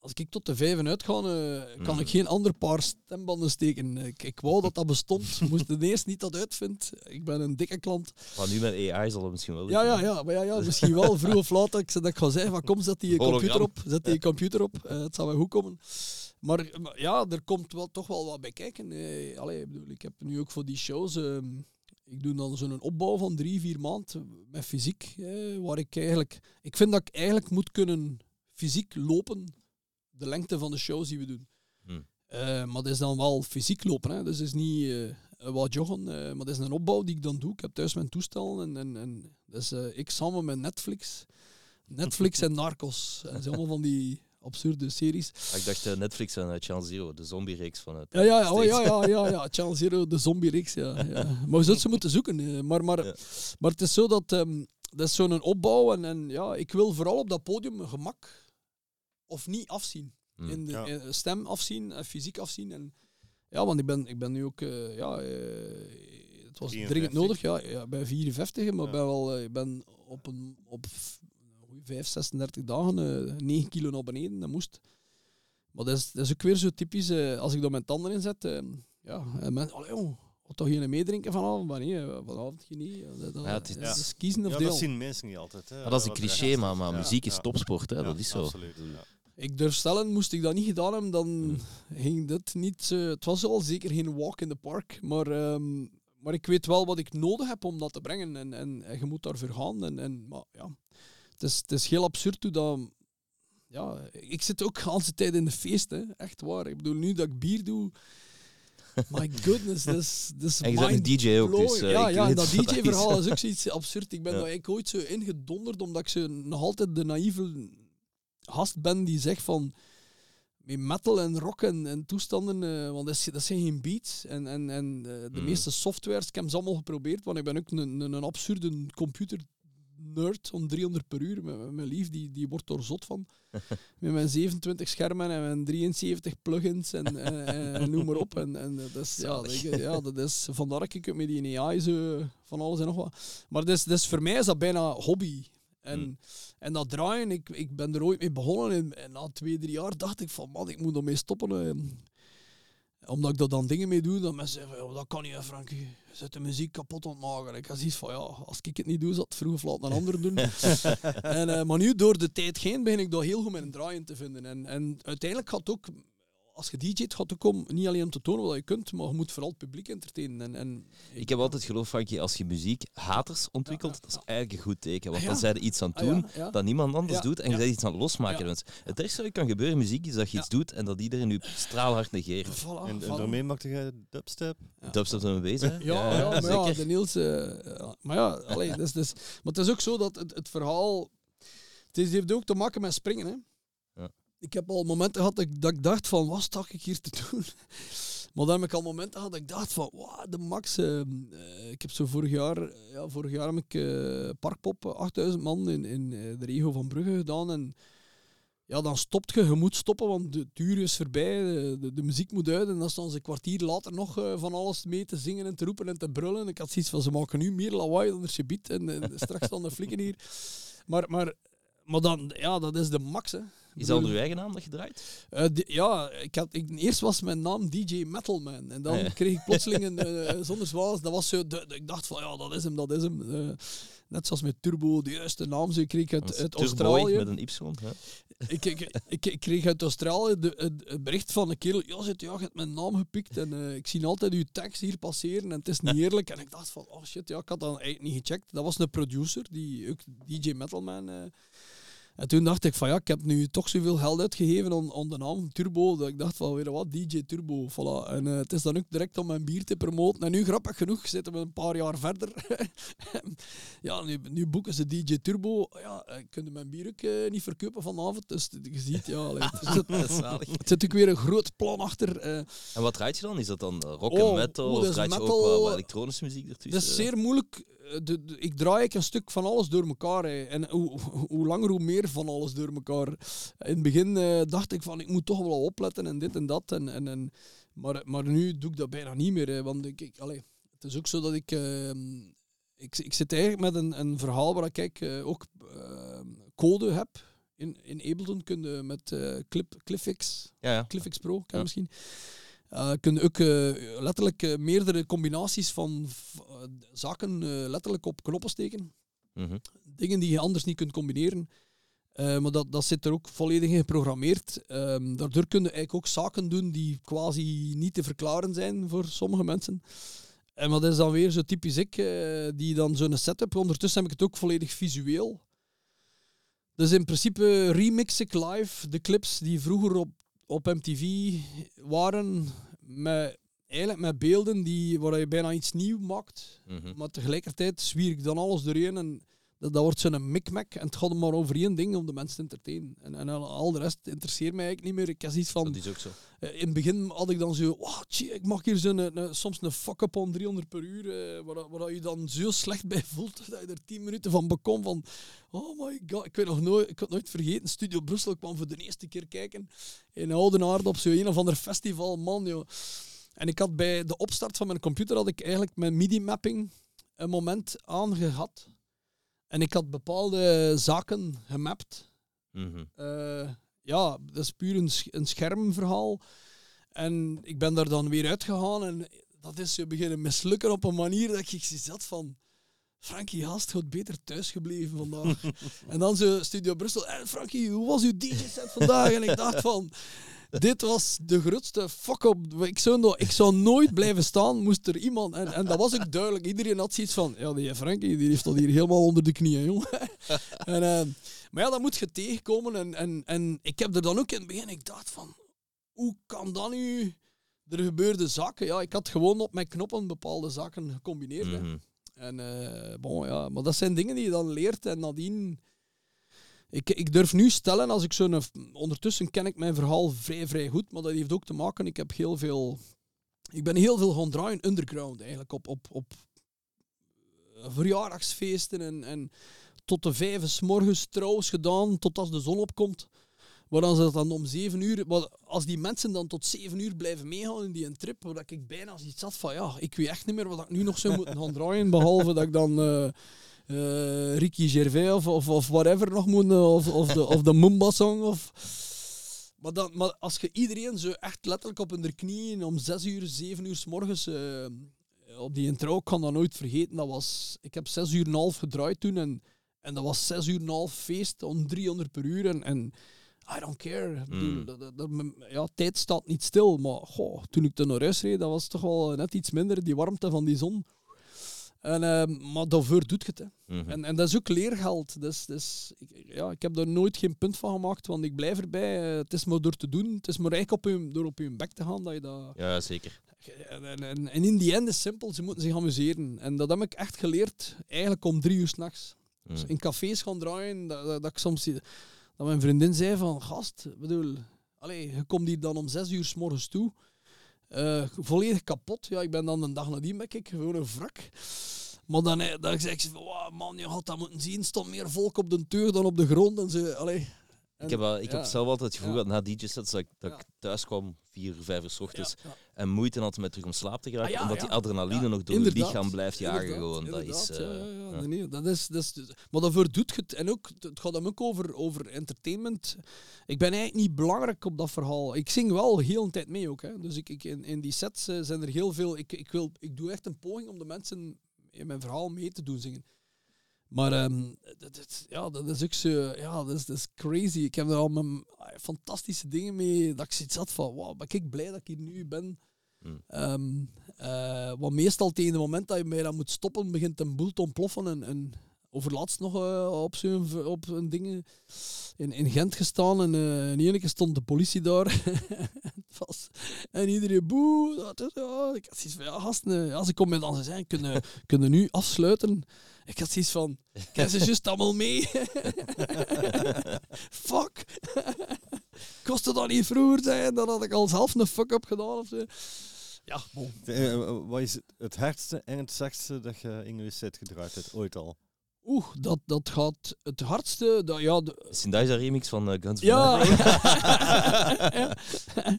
[SPEAKER 4] Als ik tot de vijven uitga, eh, kan
[SPEAKER 3] Mhm.
[SPEAKER 4] ik geen ander paar stembanden steken. Ik, ik wou dat dat bestond, moest de eerst niet dat uitvindt. Ik ben een dikke klant.
[SPEAKER 3] Maar nu met AI zal het misschien wel
[SPEAKER 4] Ja, ja, ja, maar ja, ja, misschien wel vroeg of laat dat ik, dat ik ga zeggen van kom, zet die
[SPEAKER 3] Hologram.
[SPEAKER 4] computer op. Zet die computer op. Eh, het zal wel goed komen. Maar, maar ja, er komt wel, toch wel wat bij kijken. Allee, ik, bedoel, ik heb nu ook voor die shows... ehm, ik doe dan zo'n opbouw van drie, vier maanden met fysiek. waar ik eigenlijk... Ik vind dat ik eigenlijk moet kunnen fysiek lopen de lengte van de shows die we doen.
[SPEAKER 3] Hm.
[SPEAKER 4] Eh, maar dat is dan wel fysiek lopen. Hè. Dus het is niet eh, wat joggen, eh, maar dat is een opbouw die ik dan doe. Ik heb thuis mijn toestel en, en, en dat is eh, ik samen met Netflix. Netflix en Narcos. En allemaal van die absurde series.
[SPEAKER 3] Ik dacht eh, Netflix en Channel Zero, de zombie-reeks van het.
[SPEAKER 4] Ja, ja, ja, oh, ja, ja, ja, ja. Channel Zero, de zombie-reeks, ja, ja. Maar we zouden ze moeten zoeken. eh. Maar, maar,
[SPEAKER 3] Ja.
[SPEAKER 4] maar het is zo dat... ehm, dat is zo'n opbouw en, en ja, ik wil vooral op dat podium gemak of niet afzien.
[SPEAKER 3] Hm.
[SPEAKER 4] In de
[SPEAKER 5] Ja.
[SPEAKER 4] eh, stem afzien, en fysiek afzien. En, ja, want ik ben, ik ben nu ook... eh, ja, eh, het was
[SPEAKER 5] 54.
[SPEAKER 4] dringend nodig. Ja, ja, bij 54, maar
[SPEAKER 5] Ja.
[SPEAKER 4] ben wel, eh, ik ben op, een, op f- een goeie 5, 36 dagen eh 9 kilo naar beneden. Dat moest. Maar dat is, dat is ook weer zo typisch. eh, als ik dan mijn tanden inzet, eh, ja, en mensen, allee wat toch geen meedrinken vanavond? Maar nee, eh, vanavond geen niet. Ja, dat, dat,
[SPEAKER 3] Ja, het is-
[SPEAKER 4] kiezen of
[SPEAKER 5] Ja,
[SPEAKER 4] deel.
[SPEAKER 5] dat zien mensen niet altijd. Hè,
[SPEAKER 3] Maar dat is een cliché, maar, maar
[SPEAKER 5] Ja,
[SPEAKER 3] muziek is topsport, hè?
[SPEAKER 5] Ja,
[SPEAKER 3] dat is zo.
[SPEAKER 5] Absoluut.
[SPEAKER 4] Ik durf stellen, moest ik dat niet gedaan hebben, dan
[SPEAKER 3] Hmm.
[SPEAKER 4] ging dit niet... eh, het was al zeker geen walk in the park, maar, ehm, maar ik weet wel wat ik nodig heb om dat te brengen. En, en, en je moet daarvoor gaan. En, en, maar ja, het is, het is heel absurd hoe dat... Ja, ik zit ook de hele tijd in de feest, hè. echt waar. Ik bedoel, nu dat ik bier doe... My goodness, dat is, dat is
[SPEAKER 3] En je bent een DJ ook, dus eh,
[SPEAKER 4] ja, ja, dat. DJ-verhaal is ook zoiets absurd. Ik ben
[SPEAKER 3] Ja.
[SPEAKER 4] daar eigenlijk ooit zo ingedonderd, omdat ik zo nog altijd de naïeve gast ben die zegt van met metal en rock en, en toestanden, eh, want dat, is- dat zijn geen beats. En, en, en eh, de
[SPEAKER 3] Mm.
[SPEAKER 4] meeste softwares, ik heb ze allemaal geprobeerd, want ik ben ook een, een, een absurde computer nerd om 300 per uur. Mijn, mijn lief die, die wordt er zot van. Met mijn 27 schermen en mijn 73 plugins en, en, en- en noem maar op. En, en dat is, ja, dat, ja, dat is vandaar dat ik met die AI zo van alles en nog wat. Maar dus, dus voor mij is dat bijna hobby. En,
[SPEAKER 3] Hmm.
[SPEAKER 4] en dat draaien, ik, ik ben er ooit mee begonnen en, en na twee, drie jaar dacht ik van man, ik moet ermee stoppen. eh. omdat ik daar dan dingen mee doe, dat mensen zeggen, "Ja, dat kan niet, Frankie. Je zet de muziek kapot aan het maken. Ik had zoiets van, ja, als ik het niet doe, zal het vroeg of laat een ander doen. en, eh, maar nu, door de tijd heen, begin ik daar heel goed met een draai in te vinden. En, en uiteindelijk gaat het ook, als je DJ't, gaat het om, niet alleen om te tonen wat je kunt, maar je moet vooral het publiek entertainen. En, en
[SPEAKER 3] Ik heb altijd geloofd, Frankie, als je muziek haters ontwikkelt,
[SPEAKER 4] Ja, ja,
[SPEAKER 3] dat is eigenlijk een goed teken. Want
[SPEAKER 4] Ah,
[SPEAKER 3] dan zijn er iets aan het
[SPEAKER 4] Ah, ja,
[SPEAKER 3] doen
[SPEAKER 4] ja.
[SPEAKER 3] dat niemand anders
[SPEAKER 4] Ja,
[SPEAKER 3] doet en je
[SPEAKER 4] ja.
[SPEAKER 3] bent iets aan het losmaken.
[SPEAKER 4] Ja.
[SPEAKER 3] Dus het ergste wat kan gebeuren in muziek is dat je
[SPEAKER 4] Ja.
[SPEAKER 3] iets doet en dat iedereen je straalhard negeert.
[SPEAKER 4] Voilà,
[SPEAKER 5] En, en daarmee maakte jij dubstep?
[SPEAKER 4] Ja.
[SPEAKER 3] Dubstep zijn we bezig. hè?
[SPEAKER 4] Ja, ja, maar ja,
[SPEAKER 3] zeker.
[SPEAKER 4] de Niels... eh, ja, maar ja, allee, dus, dus, maar het is ook zo dat het, het verhaal... Het heeft ook te maken met springen, hè. Ik heb al momenten gehad dat ik, dat dacht van, wat sta ik hier te doen? Maar dan heb ik al momenten gehad dat ik dacht van, wow, de max. eh, eh, ik heb zo vorig jaar, eh, ja, vorig jaar heb ik eh, Parkpop, eh, 8000 man in, in eh, de regio van Brugge gedaan. En ja, dan stopt je, je moet stoppen, want de uur is voorbij, de, de, muziek moet uit. En dan staan ze een kwartier later nog eh, van alles mee te zingen en te roepen en te brullen. Ik had zoiets van, ze maken nu meer lawaai dan er gebied. En, en straks staan de flikken hier. Maar, maar, maar dan, ja, dat is de max.
[SPEAKER 3] Is onder uw eigen naam dat je draait?
[SPEAKER 4] Eh, ja, ik had, ik, eerst was mijn naam DJ Metalman. En dan
[SPEAKER 3] Ah, ja.
[SPEAKER 4] kreeg ik plotseling een eh, zonder zwals. Dat was zo, de, de- ik dacht van ja, dat is hem, dat is hem. Eh, net zoals met Turbo, de juiste naam. Zo, ik kreeg
[SPEAKER 3] Dat
[SPEAKER 4] uit, Australië.
[SPEAKER 3] met een Y. Hè?
[SPEAKER 4] Ik, ik, ik, ik kreeg uit Australië de, het, het bericht van een kerel. Ja, zit, ja, je hebt mijn naam gepikt. En ik zie altijd uw tekst hier passeren. En het is niet eerlijk. En ik dacht van, oh shit, ja, ik had dat eigenlijk niet gecheckt. Dat was een producer, die ook DJ Metalman. En toen dacht ik van ja, ik heb nu toch zoveel geld uitgegeven aan, aan de naam Turbo. Dat ik dacht van weer wat, DJ Turbo. Voilà. En eh, het is dan ook direct om mijn bier te promoten. En nu, grappig genoeg, zitten we een paar jaar verder. ja, nu, nu boeken ze DJ Turbo. Ja, eh, kunnen mijn bier ook eh, niet verkopen vanavond. Dus je ziet, ja, allee, er zit,
[SPEAKER 3] Dat
[SPEAKER 4] er zit ook weer een groot plan achter. eh.
[SPEAKER 3] En wat draait je dan? Is dat dan rock
[SPEAKER 4] Oh,
[SPEAKER 3] en metal?
[SPEAKER 4] oeh, dat
[SPEAKER 3] of draait je ook
[SPEAKER 4] metal.
[SPEAKER 3] wel wat elektronische muziek ertussen?
[SPEAKER 4] Het is zeer moeilijk. De- de- ik draai ik een stuk van alles door elkaar. hè. En hoe, hoe langer, hoe meer van alles door elkaar. In het begin eh, dacht ik van, ik moet toch wel opletten en dit en dat. En, en, en, maar, maar nu doe ik dat bijna niet meer. hè. Want ik, ik, allee, het is ook zo dat ik... ehm, ik, ik zit eigenlijk met een, een verhaal waar ik eh, ook ehm, code heb. In, in Ableton kun je met eh, Clip, Cliffix
[SPEAKER 3] Ja,
[SPEAKER 4] Pro,
[SPEAKER 3] Ja.
[SPEAKER 4] misschien. Uh, kun ook eh, letterlijk eh, meerdere combinaties van zaken letterlijk op knoppen steken.
[SPEAKER 3] Mhm.
[SPEAKER 4] Dingen die je anders niet kunt combineren. Maar dat, dat zit er ook volledig in geprogrammeerd. Ehm, daardoor kun je eigenlijk ook zaken doen die quasi niet te verklaren zijn voor sommige mensen. En dat is dan weer zo typisch ik, die dan zo'n setup. Ondertussen heb ik het ook volledig visueel. Dus in principe remix ik live de clips die vroeger op, op MTV waren, met, eigenlijk met beelden die, waar je bijna iets nieuw maakt.
[SPEAKER 3] Mhm.
[SPEAKER 4] Maar tegelijkertijd zwier ik dan alles doorheen en dat, dat wordt zo'n mikmak. En het gaat maar over één ding om de mensen te entertainen. En, en al, de rest interesseert mij eigenlijk niet meer. Ik heb iets van...
[SPEAKER 3] Dat is ook zo.
[SPEAKER 4] Eh, in het begin had ik dan zo, wow, tjie, ik mag hier zo'n, een- een- soms een fuck-up on 300 per uur, eh, waar, je dan zo slecht bij voelt, dat je er 10 minuten van bekomt van, oh my god, ik weet nog nooit, ik had nooit vergeten, Studio Brussel, ik kwam voor de eerste keer kijken in Oudenaarde op zo'n een of ander festival, man, joh. En ik had bij de opstart van mijn computer, had ik eigenlijk mijn MIDI-mapping een moment aangehad. En ik had bepaalde zaken gemapt.
[SPEAKER 3] Mhm.
[SPEAKER 4] Eh, ja, dat is puur een, een schermverhaal. En ik ben daar dan weer uitgegaan en dat is beginnen mislukken op een manier dat ik zat van... Frankie Haast gaat beter thuis gebleven vandaag. en dan zo Studio Brussel. En Frankie, hoe was uw DJ-set vandaag? En ik dacht van... Dit was de grootste fuck-up. Ik zou, no- ik zou nooit blijven staan, moest er iemand... En, en dat was ook duidelijk. Iedereen had zoiets van... Ja, die Frankie die heeft dat hier helemaal onder de knieën, jongen. en, eh, maar ja, dat moet je tegenkomen. En, en, en ik heb er dan ook in het begin... Ik dacht van... Hoe kan dat nu... Er gebeurde zaken. Ja, ik had gewoon op mijn knoppen bepaalde zaken gecombineerd.
[SPEAKER 3] Mhm.
[SPEAKER 4] En eh, bon, ja, maar dat zijn dingen die je dan leert en nadien. Ik, ik durf nu stellen, als ik zo'n. Ondertussen ken ik mijn verhaal vrij, vrij goed, maar dat heeft ook te maken. Ik heb heel veel. Ik ben heel veel gaan draaien underground eigenlijk op, op, op eh, verjaardagsfeesten en, en tot de vijf 's morgens trouwens gedaan, tot als de zon opkomt. Maar dan ze dan om zeven uur, als die mensen dan tot zeven uur blijven meegaan in die een trip, waar ik bijna zoiets had van ja, ik weet echt niet meer wat ik nu nog zou moeten gaan draaien, behalve dat ik dan eh eh, Ricky Gervais of, of, of whatever nog moet, eh, of, of de, of de Mumba song. Of... Maar, dan, maar als je iedereen zo echt letterlijk op hun knieën om 6 uur, 7 uur s morgens eh, op die intro, ik kan dat nooit vergeten. Dat was, ik heb 6 uur en een half gedraaid toen en, en dat was 6 uur en een half feest om 300 per uur. En, en I don't care. Ik bedoel,
[SPEAKER 2] Mm.
[SPEAKER 4] dat, dat- dat- m- ja, tijd staat niet stil, maar goh, toen ik toen naar huis reed, dat was toch wel net iets minder, die warmte van die zon. En, eh, maar daarvoor doet je het. Hè.
[SPEAKER 3] Mhm.
[SPEAKER 4] En, en dat is ook leergeld. Dus, dus, ik, ja, ik heb daar nooit geen punt van gemaakt, want ik blijf erbij. Eh, het is maar door te doen. Het is maar eigenlijk op je, door op je bek te gaan dat je dat...
[SPEAKER 3] Ja, zeker.
[SPEAKER 4] En, en, en, en in die end is simpel, ze moeten zich amuseren. En dat heb ik echt geleerd, eigenlijk om drie uur s'nachts.
[SPEAKER 3] Mm.
[SPEAKER 4] Dus in cafés gaan draaien, dat, dat, dat ik soms... Dat mijn vriendin zei van, gast, bedoel... Allee, je komt hier dan om zes uur s morgens toe. Eh, volledig kapot. Ja, ik ben dan een dag nadien ben ik gewoon een wrak. Maar dan, eh, dan zeg ik van, "Wow, man, je had dat moeten zien. Stond meer volk op de deur dan op de grond. En ze, allee.
[SPEAKER 3] Ik heb, wel- ik heb zelf altijd het gevoel
[SPEAKER 4] Ja.
[SPEAKER 3] dat na DJ-sets dat, ik, dat
[SPEAKER 4] Ja.
[SPEAKER 3] ik thuis kwam, vier vijf uur s ochtends, en moeite had met terug om slaap te geraken,
[SPEAKER 4] Ah,
[SPEAKER 3] omdat die adrenaline nog door je lichaam blijft jagen.
[SPEAKER 4] Inderdaad,
[SPEAKER 3] Gewoon. Dat is,
[SPEAKER 4] inderdaad,
[SPEAKER 3] eh.
[SPEAKER 4] Nee, nee, dat is, dat is, maar daarvoor doet je het. En ook, het gaat hem ook over, over entertainment. Ik ben eigenlijk niet belangrijk op dat verhaal. Ik zing wel heel een tijd mee ook. Hè. Dus ik, ik, in, in die sets eh, zijn er heel veel... Ik, ik, wil, ik doe echt een poging om de mensen in mijn verhaal mee te doen zingen. Maar ehm, dat, dat- ja, dat is ook zo... Ja, dat is, dat is crazy. Ik heb er al mijn, ah, fantastische dingen mee... Dat ik zoiets had van... Wauw, ben ik blij dat ik hier nu ben.
[SPEAKER 3] Hmm.
[SPEAKER 4] Ehm, eh, want meestal tegen het moment dat je mij dan moet stoppen, begint een boel te ontploffen. En, en overlaatst nog eh, op zo'n op een ding in, in Gent gestaan. En eh in ene keer stond de politie daar. En iedereen boe. Dat is, ja, ik had zoiets van, ja, gasten, eh, ja, ze komen dan zijn, kunnen, kunnen nu afsluiten. Ik had zoiets van, kijk ze juist allemaal mee. Fuck. Kostte dat niet vroeger zijn, dan had ik al zelf een fuck-up gedaan of zo. Ja.
[SPEAKER 5] Eh, eh, wat is het- hardste en het zachtste dat je je set gedraaid hebt, ooit al?
[SPEAKER 4] Oeh, dat, dat gaat het hardste. Dat, ja, de-
[SPEAKER 3] remix van eh, Guns N'
[SPEAKER 4] ja.
[SPEAKER 3] Roses?
[SPEAKER 4] ja.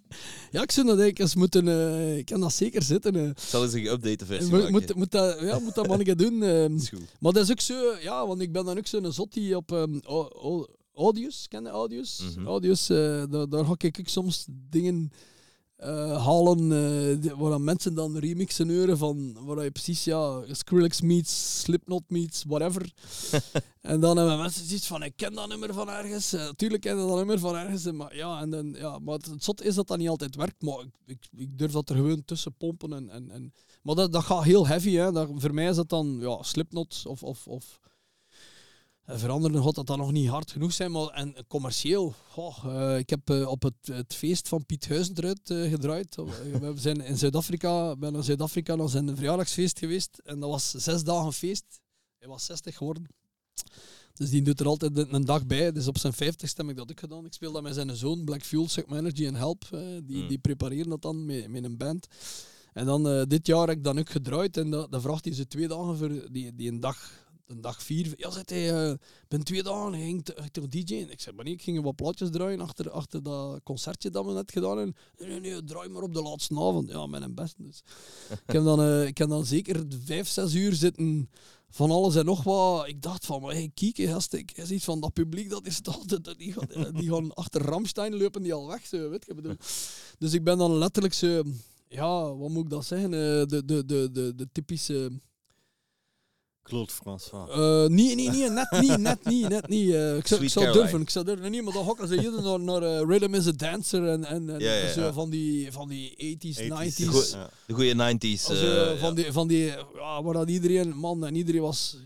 [SPEAKER 4] ja, ik zou dat denk ik eens moeten. eh, ik kan dat zeker zitten. eh.
[SPEAKER 3] Ik zal eens een geüpdate versie maken.
[SPEAKER 4] moet, moet dat, ja, moet dat keer doen. ehm.
[SPEAKER 3] is goed.
[SPEAKER 4] maar dat is ook zo, ja, want ik ben dan ook zo'n zot die op ehm, au- au- Audius, ken je Audius? Audius, eh, daar, daar ga ik ook soms dingen eh, halen eh, die- waar dan mensen dan remixen horen van waar je precies, ja, Skrillex meets, Slipknot meets, whatever. en dan hebben mensen zoiets van, ik ken dat nummer van ergens. Eh, tuurlijk ken ik dat nummer van ergens. eh, Maar, ja, en dan, ja, maar het, het zot is dat dat niet altijd werkt, maar ik, ik, ik durf dat er gewoon tussen pompen. En, en, en, maar dat, dat gaat heel heavy. Hè. Dat, voor mij is dat dan ja, Slipknot of... of, of eh, voor anderen gaat dat dan nog niet hard genoeg zijn, maar en commercieel. goh, eh, ik heb eh, op het, het feest van Piet Huizendruid eh gedraaid. Eh, We zijn in Zuid-Afrika, ik ben naar Zuid-Afrika naar zijn verjaardagsfeest geweest. En dat was zes dagen feest. Hij was 60 geworden. Dus die doet er altijd een dag bij. Dus op zijn 50 heb ik dat ook gedaan. Ik speel dat met zijn zoon, Black Fuel, Suck Energy en Help. die,
[SPEAKER 3] Mm.
[SPEAKER 4] die prepareren dat dan met, met een band. En dan dit jaar heb ik dan ook gedraaid. En dat, dan vraagt hij ze twee dagen voor die, die een dag. Een dag vier. Ja, zegt hij, eh, ben twee dagen, hij ging ging toch DJ'en? Ik zei, maar nee, ik ging wat plaatjes draaien achter, achter dat concertje dat we net gedaan hebben. Nee, nee, nee, draai maar op de laatste avond. Ja, met een best. Dus. ik, heb dan, eh, ik heb dan zeker vijf, zes uur zitten van alles en nog wat. Ik dacht van, maar hey, kijk, gast, ik is iets van dat publiek dat is altijd, die gaan, eh, die gaan achter Ramstein lopen die al weg, zo, weet je, bedoel. Dus ik ben dan letterlijk zo, ja, wat moet ik dat zeggen, de, de, de, de, de typische...
[SPEAKER 5] Claude François.
[SPEAKER 4] Eh, nee, nee, nee, net niet, net niet, net niet. Eh, ik zou, ik durven, ik zou durven. Nee, maar dan hokken ze hier naar, naar eh, Rhythm is a Dancer en, en, en
[SPEAKER 3] Ja, ja,
[SPEAKER 4] zo
[SPEAKER 3] ja.
[SPEAKER 4] van die, van die 80s, 90s.
[SPEAKER 3] De goede 90s.
[SPEAKER 4] Als,
[SPEAKER 3] eh,
[SPEAKER 4] eh, van, die, van die, ja, waar dat iedereen, man, en iedereen was,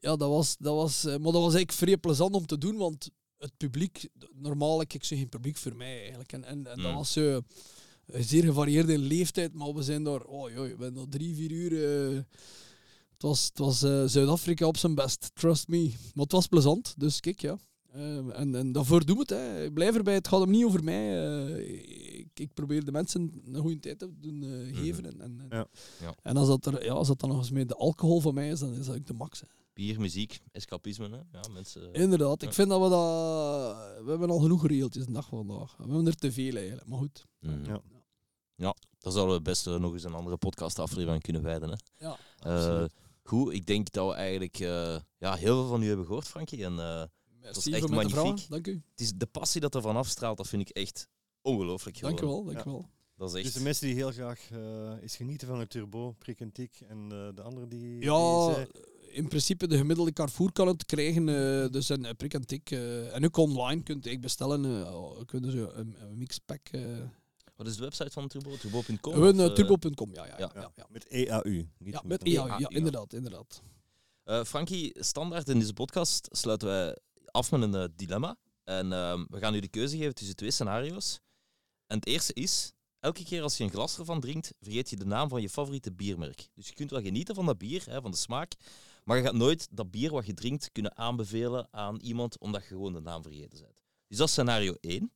[SPEAKER 4] ja, dat was, dat was, eh, maar dat was eigenlijk vrij plezant om te doen, want het publiek, normaal ik zo geen publiek voor mij eigenlijk, en, en, en dat
[SPEAKER 3] Mm.
[SPEAKER 4] was zo, eh, zeer gevarieerde leeftijd, maar we zijn daar, oh joh, we zijn daar drie, vier uur, eh, het was, het was eh, Zuid-Afrika op zijn best, trust me, maar het was plezant, dus kijk, ja. Eh, en, en daarvoor doen we het. Hè. Ik blijf erbij. Het gaat hem niet over mij. Eh, ik, ik probeer de mensen een goede tijd te doen eh, geven. En, en, en-
[SPEAKER 5] Ja.
[SPEAKER 3] Ja.
[SPEAKER 4] en als dat, er, ja, als dat dan nog eens met de alcohol van mij is, dan is dat ook de max. Hè.
[SPEAKER 3] Bier, muziek, escapisme. Hè? Ja, mensen,
[SPEAKER 4] Inderdaad. Ik vind dat we dat... We hebben al genoeg reeltjes de dag van vandaag. We hebben er te veel eigenlijk. Maar goed.
[SPEAKER 3] Mm.
[SPEAKER 5] Ja.
[SPEAKER 3] Ja, daar zouden we best nog eens een andere podcastaflevering aan kunnen wijden. Hè?
[SPEAKER 4] Ja,
[SPEAKER 3] Eh, goed, ik denk dat we eigenlijk eh, ja, heel veel van u hebben gehoord, Frankie. En eh, is
[SPEAKER 4] Merci
[SPEAKER 3] echt
[SPEAKER 4] voor met de
[SPEAKER 3] magnifiek.
[SPEAKER 4] vragen. Dank u.
[SPEAKER 3] Het is de passie dat ervan afstraalt, dat vind ik echt ongelooflijk.
[SPEAKER 4] Dank u wel. Dank u wel.
[SPEAKER 3] Dat is
[SPEAKER 5] Dus
[SPEAKER 3] echt...
[SPEAKER 5] de mensen die heel graag eh eens genieten van het turbo, prik en tik en eh, de andere die...
[SPEAKER 4] Ja, in principe de gemiddelde Carrefour kan het krijgen. eh, dus een prik en tik. eh, en ook online kunt je bestellen. eh kunnen ze een, een mixpack. Eh
[SPEAKER 3] Wat is de website van Turbo? Turbo.com?
[SPEAKER 4] Gewoon
[SPEAKER 3] of,
[SPEAKER 4] eh,
[SPEAKER 3] eh,
[SPEAKER 4] turbo.com, ja. Ja, ja,
[SPEAKER 3] ja.
[SPEAKER 5] Met EAU. Niet
[SPEAKER 4] Ja,
[SPEAKER 5] met
[SPEAKER 4] EAU, ja,
[SPEAKER 3] ja.
[SPEAKER 4] inderdaad, inderdaad.
[SPEAKER 3] Eh, Frankie, standaard in deze podcast sluiten wij af met een eh, dilemma. En ehm, we gaan u de keuze geven tussen twee scenario's. En het eerste is, elke keer als je een glas ervan drinkt, vergeet je de naam van je favoriete biermerk. Dus je kunt wel genieten van dat bier, hè, van de smaak, maar je gaat nooit dat bier wat je drinkt kunnen aanbevelen aan iemand omdat je gewoon de naam vergeten bent. Dus dat is scenario 1.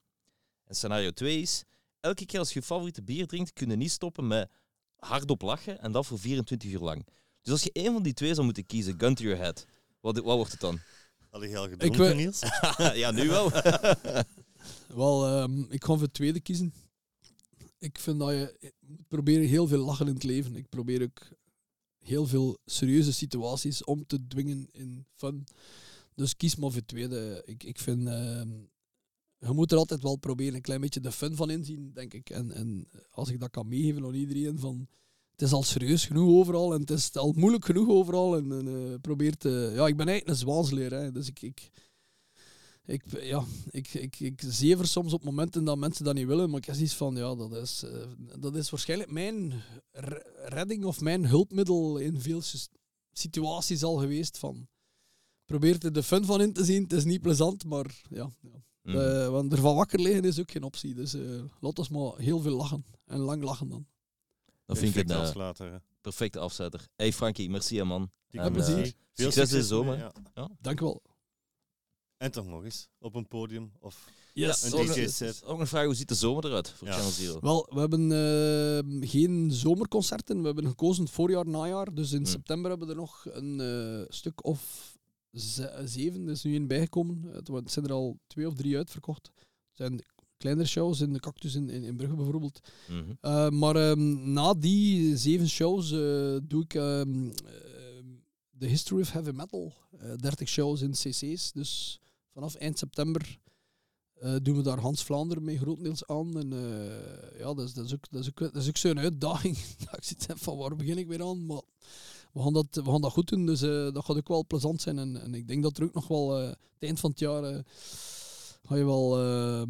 [SPEAKER 3] En scenario 2 is, elke keer als je je favoriete bier drinkt, kun je niet stoppen met hardop lachen en dat voor 24 uur lang. Dus als je één van die twee zou moeten kiezen, gun to your head, wat, wat wordt het dan?
[SPEAKER 5] Had je al
[SPEAKER 4] Ik
[SPEAKER 5] gedronken, Niels?
[SPEAKER 3] ja, nu wel.
[SPEAKER 4] Wel, ehm, ik ga voor het tweede kiezen. Ik vind dat je moet proberen heel veel lachen in het leven. Ik probeer ook heel veel serieuze situaties om te dwingen in fun. Dus kies maar voor het tweede. Ik, ik vind, ehm, je moet er altijd wel proberen een klein beetje de fun van inzien, denk ik. En, en als ik dat kan meegeven aan iedereen, van het is al serieus genoeg overal en het is al moeilijk genoeg overal. En, en te... Ja, ik ben eigenlijk een zwaansleer, dus ik... ik ik, ja, ik, ik, ik zever soms op momenten dat mensen dat niet willen, maar ik heb zoiets van, ja, dat is, eh, dat is waarschijnlijk mijn re- redding of mijn hulpmiddel in veel situaties al geweest. Van, probeer er de fun van in te zien, het is niet plezant, maar ja. ja.
[SPEAKER 3] Mhm.
[SPEAKER 4] Eh, want ervan wakker liggen is ook geen optie, dus eh laat ons maar heel veel lachen. En lang lachen dan.
[SPEAKER 3] dat vind ik een eh,
[SPEAKER 5] hè.
[SPEAKER 3] perfecte afzetter. Hey Frankie, merci man.
[SPEAKER 5] Die
[SPEAKER 3] En,
[SPEAKER 4] plezier.
[SPEAKER 3] eh,
[SPEAKER 5] Veel
[SPEAKER 3] succes deze
[SPEAKER 5] mee,
[SPEAKER 3] zomer.
[SPEAKER 5] ja.
[SPEAKER 4] Dank u wel.
[SPEAKER 5] En toch nog eens, op een podium of
[SPEAKER 4] Yes.
[SPEAKER 5] een DJ-set.
[SPEAKER 3] ook een vraag, hoe ziet de zomer eruit voor
[SPEAKER 5] Ja.
[SPEAKER 3] Channel Zero?
[SPEAKER 4] Wel, we hebben eh, geen zomerconcerten. We hebben gekozen voorjaar, najaar. Dus in
[SPEAKER 3] Hmm.
[SPEAKER 4] september hebben we er nog een eh, stuk of zeven. Er is nu één bijgekomen. Het het zijn er al twee of drie uitverkocht. Er zijn kleinere shows in de Cactus in, in, in Brugge bijvoorbeeld.
[SPEAKER 3] Mhm.
[SPEAKER 4] Eh, maar ehm, na die zeven shows eh, doe ik ehm, ehm, de History of Heavy Metal. eh 30 shows in cc's. Dus vanaf eind september eh, doen we daar Hans Vlaanderen mee grotendeels aan. En eh, ja, dat is, dat is ook, dat is ook, dat is ook zo'n uitdaging. dat ik zit van waar begin ik weer aan? Maar we gaan dat, we gaan dat goed doen. Dus eh, dat gaat ook wel plezant zijn. En, en ik denk dat er ook nog wel eh, het eind van het jaar eh, ga je wel. eh,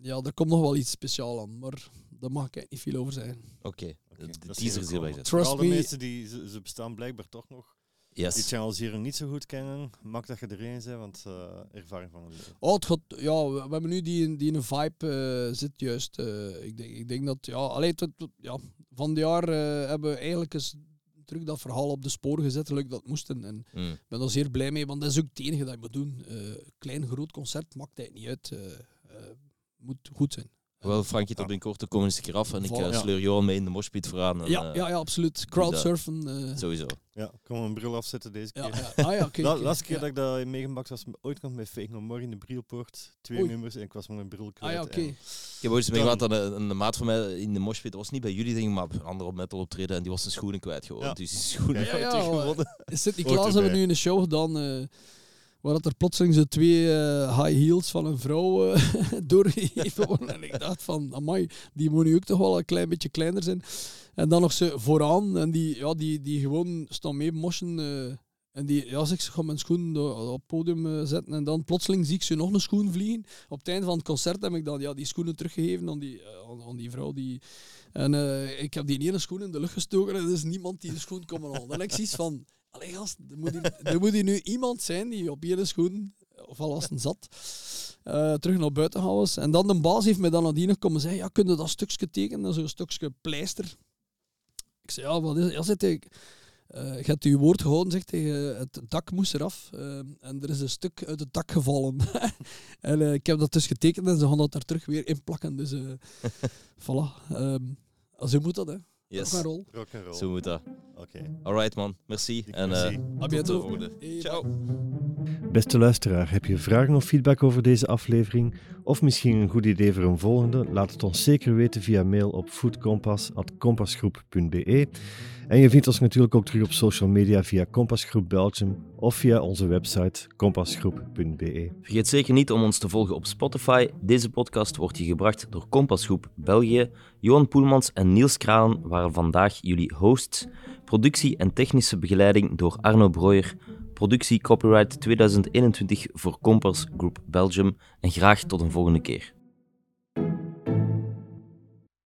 [SPEAKER 4] ja, er komt nog wel iets speciaals aan. Maar daar mag ik eigenlijk niet veel over zeggen.
[SPEAKER 3] Oké,
[SPEAKER 5] Oké,
[SPEAKER 3] de
[SPEAKER 5] dat
[SPEAKER 3] teaser is
[SPEAKER 5] we
[SPEAKER 3] hierbij.
[SPEAKER 4] Trust
[SPEAKER 5] de
[SPEAKER 4] me.
[SPEAKER 5] mensen die, ze, ze bestaan blijkbaar toch nog, die
[SPEAKER 3] Yes.
[SPEAKER 5] Channel Zero niet zo goed kennen, maak dat je er een bent, want eh, ervaring van het leven.
[SPEAKER 4] Oh, het gaat, ja, we, we hebben nu die, die in een vibe eh, zit juist. eh, ik, denk, ik denk dat, ja, allee, tot, tot- ja, van het jaar eh, hebben we eigenlijk eens terug dat verhaal op de sporen gezet, gelijk dat moesten. En
[SPEAKER 3] Mm.
[SPEAKER 4] ik ben daar zeer blij mee, want dat is ook het enige dat je moet doen. Eh, klein, groot concert maakt eigenlijk niet uit. eh, moet goed zijn.
[SPEAKER 3] Wel, Frankie, tot binnenkort dan komen we eens een keer af en ik eh,
[SPEAKER 5] Ja.
[SPEAKER 3] sleur Johan mee in de moshpit vooraan. En,
[SPEAKER 4] Ja,
[SPEAKER 3] eh,
[SPEAKER 4] ja, ja, absoluut. Crowdsurfen. eh,
[SPEAKER 3] Sowieso.
[SPEAKER 5] Ja, kom een bril afzetten deze keer.
[SPEAKER 4] ja, ja. Ah, ja.
[SPEAKER 5] La-
[SPEAKER 4] oké.
[SPEAKER 5] laatste keer
[SPEAKER 4] Ja.
[SPEAKER 5] dat ik dat meegemaakt was, ooit kwam met Fake No More in de Brilpoort. Twee
[SPEAKER 4] Oei.
[SPEAKER 5] nummers en ik was mijn bril
[SPEAKER 4] Ah
[SPEAKER 5] kwijt.
[SPEAKER 4] ja, oké.
[SPEAKER 5] en-
[SPEAKER 3] Ik heb ooit eens
[SPEAKER 5] Dan-
[SPEAKER 3] meegemaakt dat een, een maat van mij in de moshpit, dat was niet bij jullie denk ik, maar op een andere metal optreden en die was zijn schoenen kwijt gewoon.
[SPEAKER 5] Ja.
[SPEAKER 3] Dus die schoenen
[SPEAKER 4] Ja, ja,
[SPEAKER 3] teruggevonden.
[SPEAKER 4] Sydney
[SPEAKER 5] Hoort
[SPEAKER 4] Klaas hebben we nu een show gedaan eh, waar dat er plotseling zo twee eh, high heels van een vrouw eh, doorgegeven worden. En ik dacht van, amai, die moet nu ook toch wel een klein beetje kleiner zijn. En dan nog ze vooraan en die, ja, die, die gewoon staan mee moschen. eh, en die, ja, ze gaan mijn schoen op het podium zetten. En dan plotseling zie ik ze nog een schoen vliegen. Op het einde van het concert heb ik dan ja, die schoenen teruggegeven aan die, aan, die vrouw. Die, en ik heb die ene schoen in de lucht gestoken en er is niemand die de schoen komt halen. Heb ik zoiets van, allee gast, er moet, hier, er moet nu iemand zijn die op ene schoen, of al was een zat, eh, terug naar buiten gaan. En dan de baas heeft mij dan nadien nog komen zeggen, ja, kun je dat stukje tekenen, zo'n stukje pleister? Ik zei, ja, wat is het? Ja, hij, eh, je hebt woord gehouden, zegt hij, eh, het dak moest eraf eh, en er is een stuk uit het dak gevallen. en ik heb dat dus getekend en ze gaan dat er terug weer in plakken. Dus voilà. Ehm, zo moet dat, hè.
[SPEAKER 3] Yes,
[SPEAKER 4] rol.
[SPEAKER 5] Rock and roll.
[SPEAKER 3] zo moet dat.
[SPEAKER 5] Oké.
[SPEAKER 3] Alright man, merci. En eh
[SPEAKER 5] merci.
[SPEAKER 4] A
[SPEAKER 3] tot de volgende.
[SPEAKER 4] Hey,
[SPEAKER 3] Ciao.
[SPEAKER 5] Beste luisteraar, heb je vragen of feedback over deze aflevering? Of misschien een goed idee voor een volgende? Laat het ons zeker weten via mail op foodcompass.compassgroep.be. En je vindt ons natuurlijk ook terug op social media via Compassgroep Belgium of via onze website compassgroep.be.
[SPEAKER 3] Vergeet zeker niet om ons te volgen op Spotify. Deze podcast wordt je gebracht door Compassgroep België. Johan Poelmans en Niels Kralen waren vandaag jullie hosts. Productie en technische begeleiding door Arno Breuer. Productie Copyright 2021 voor Compass Group Belgium. En graag tot een volgende keer.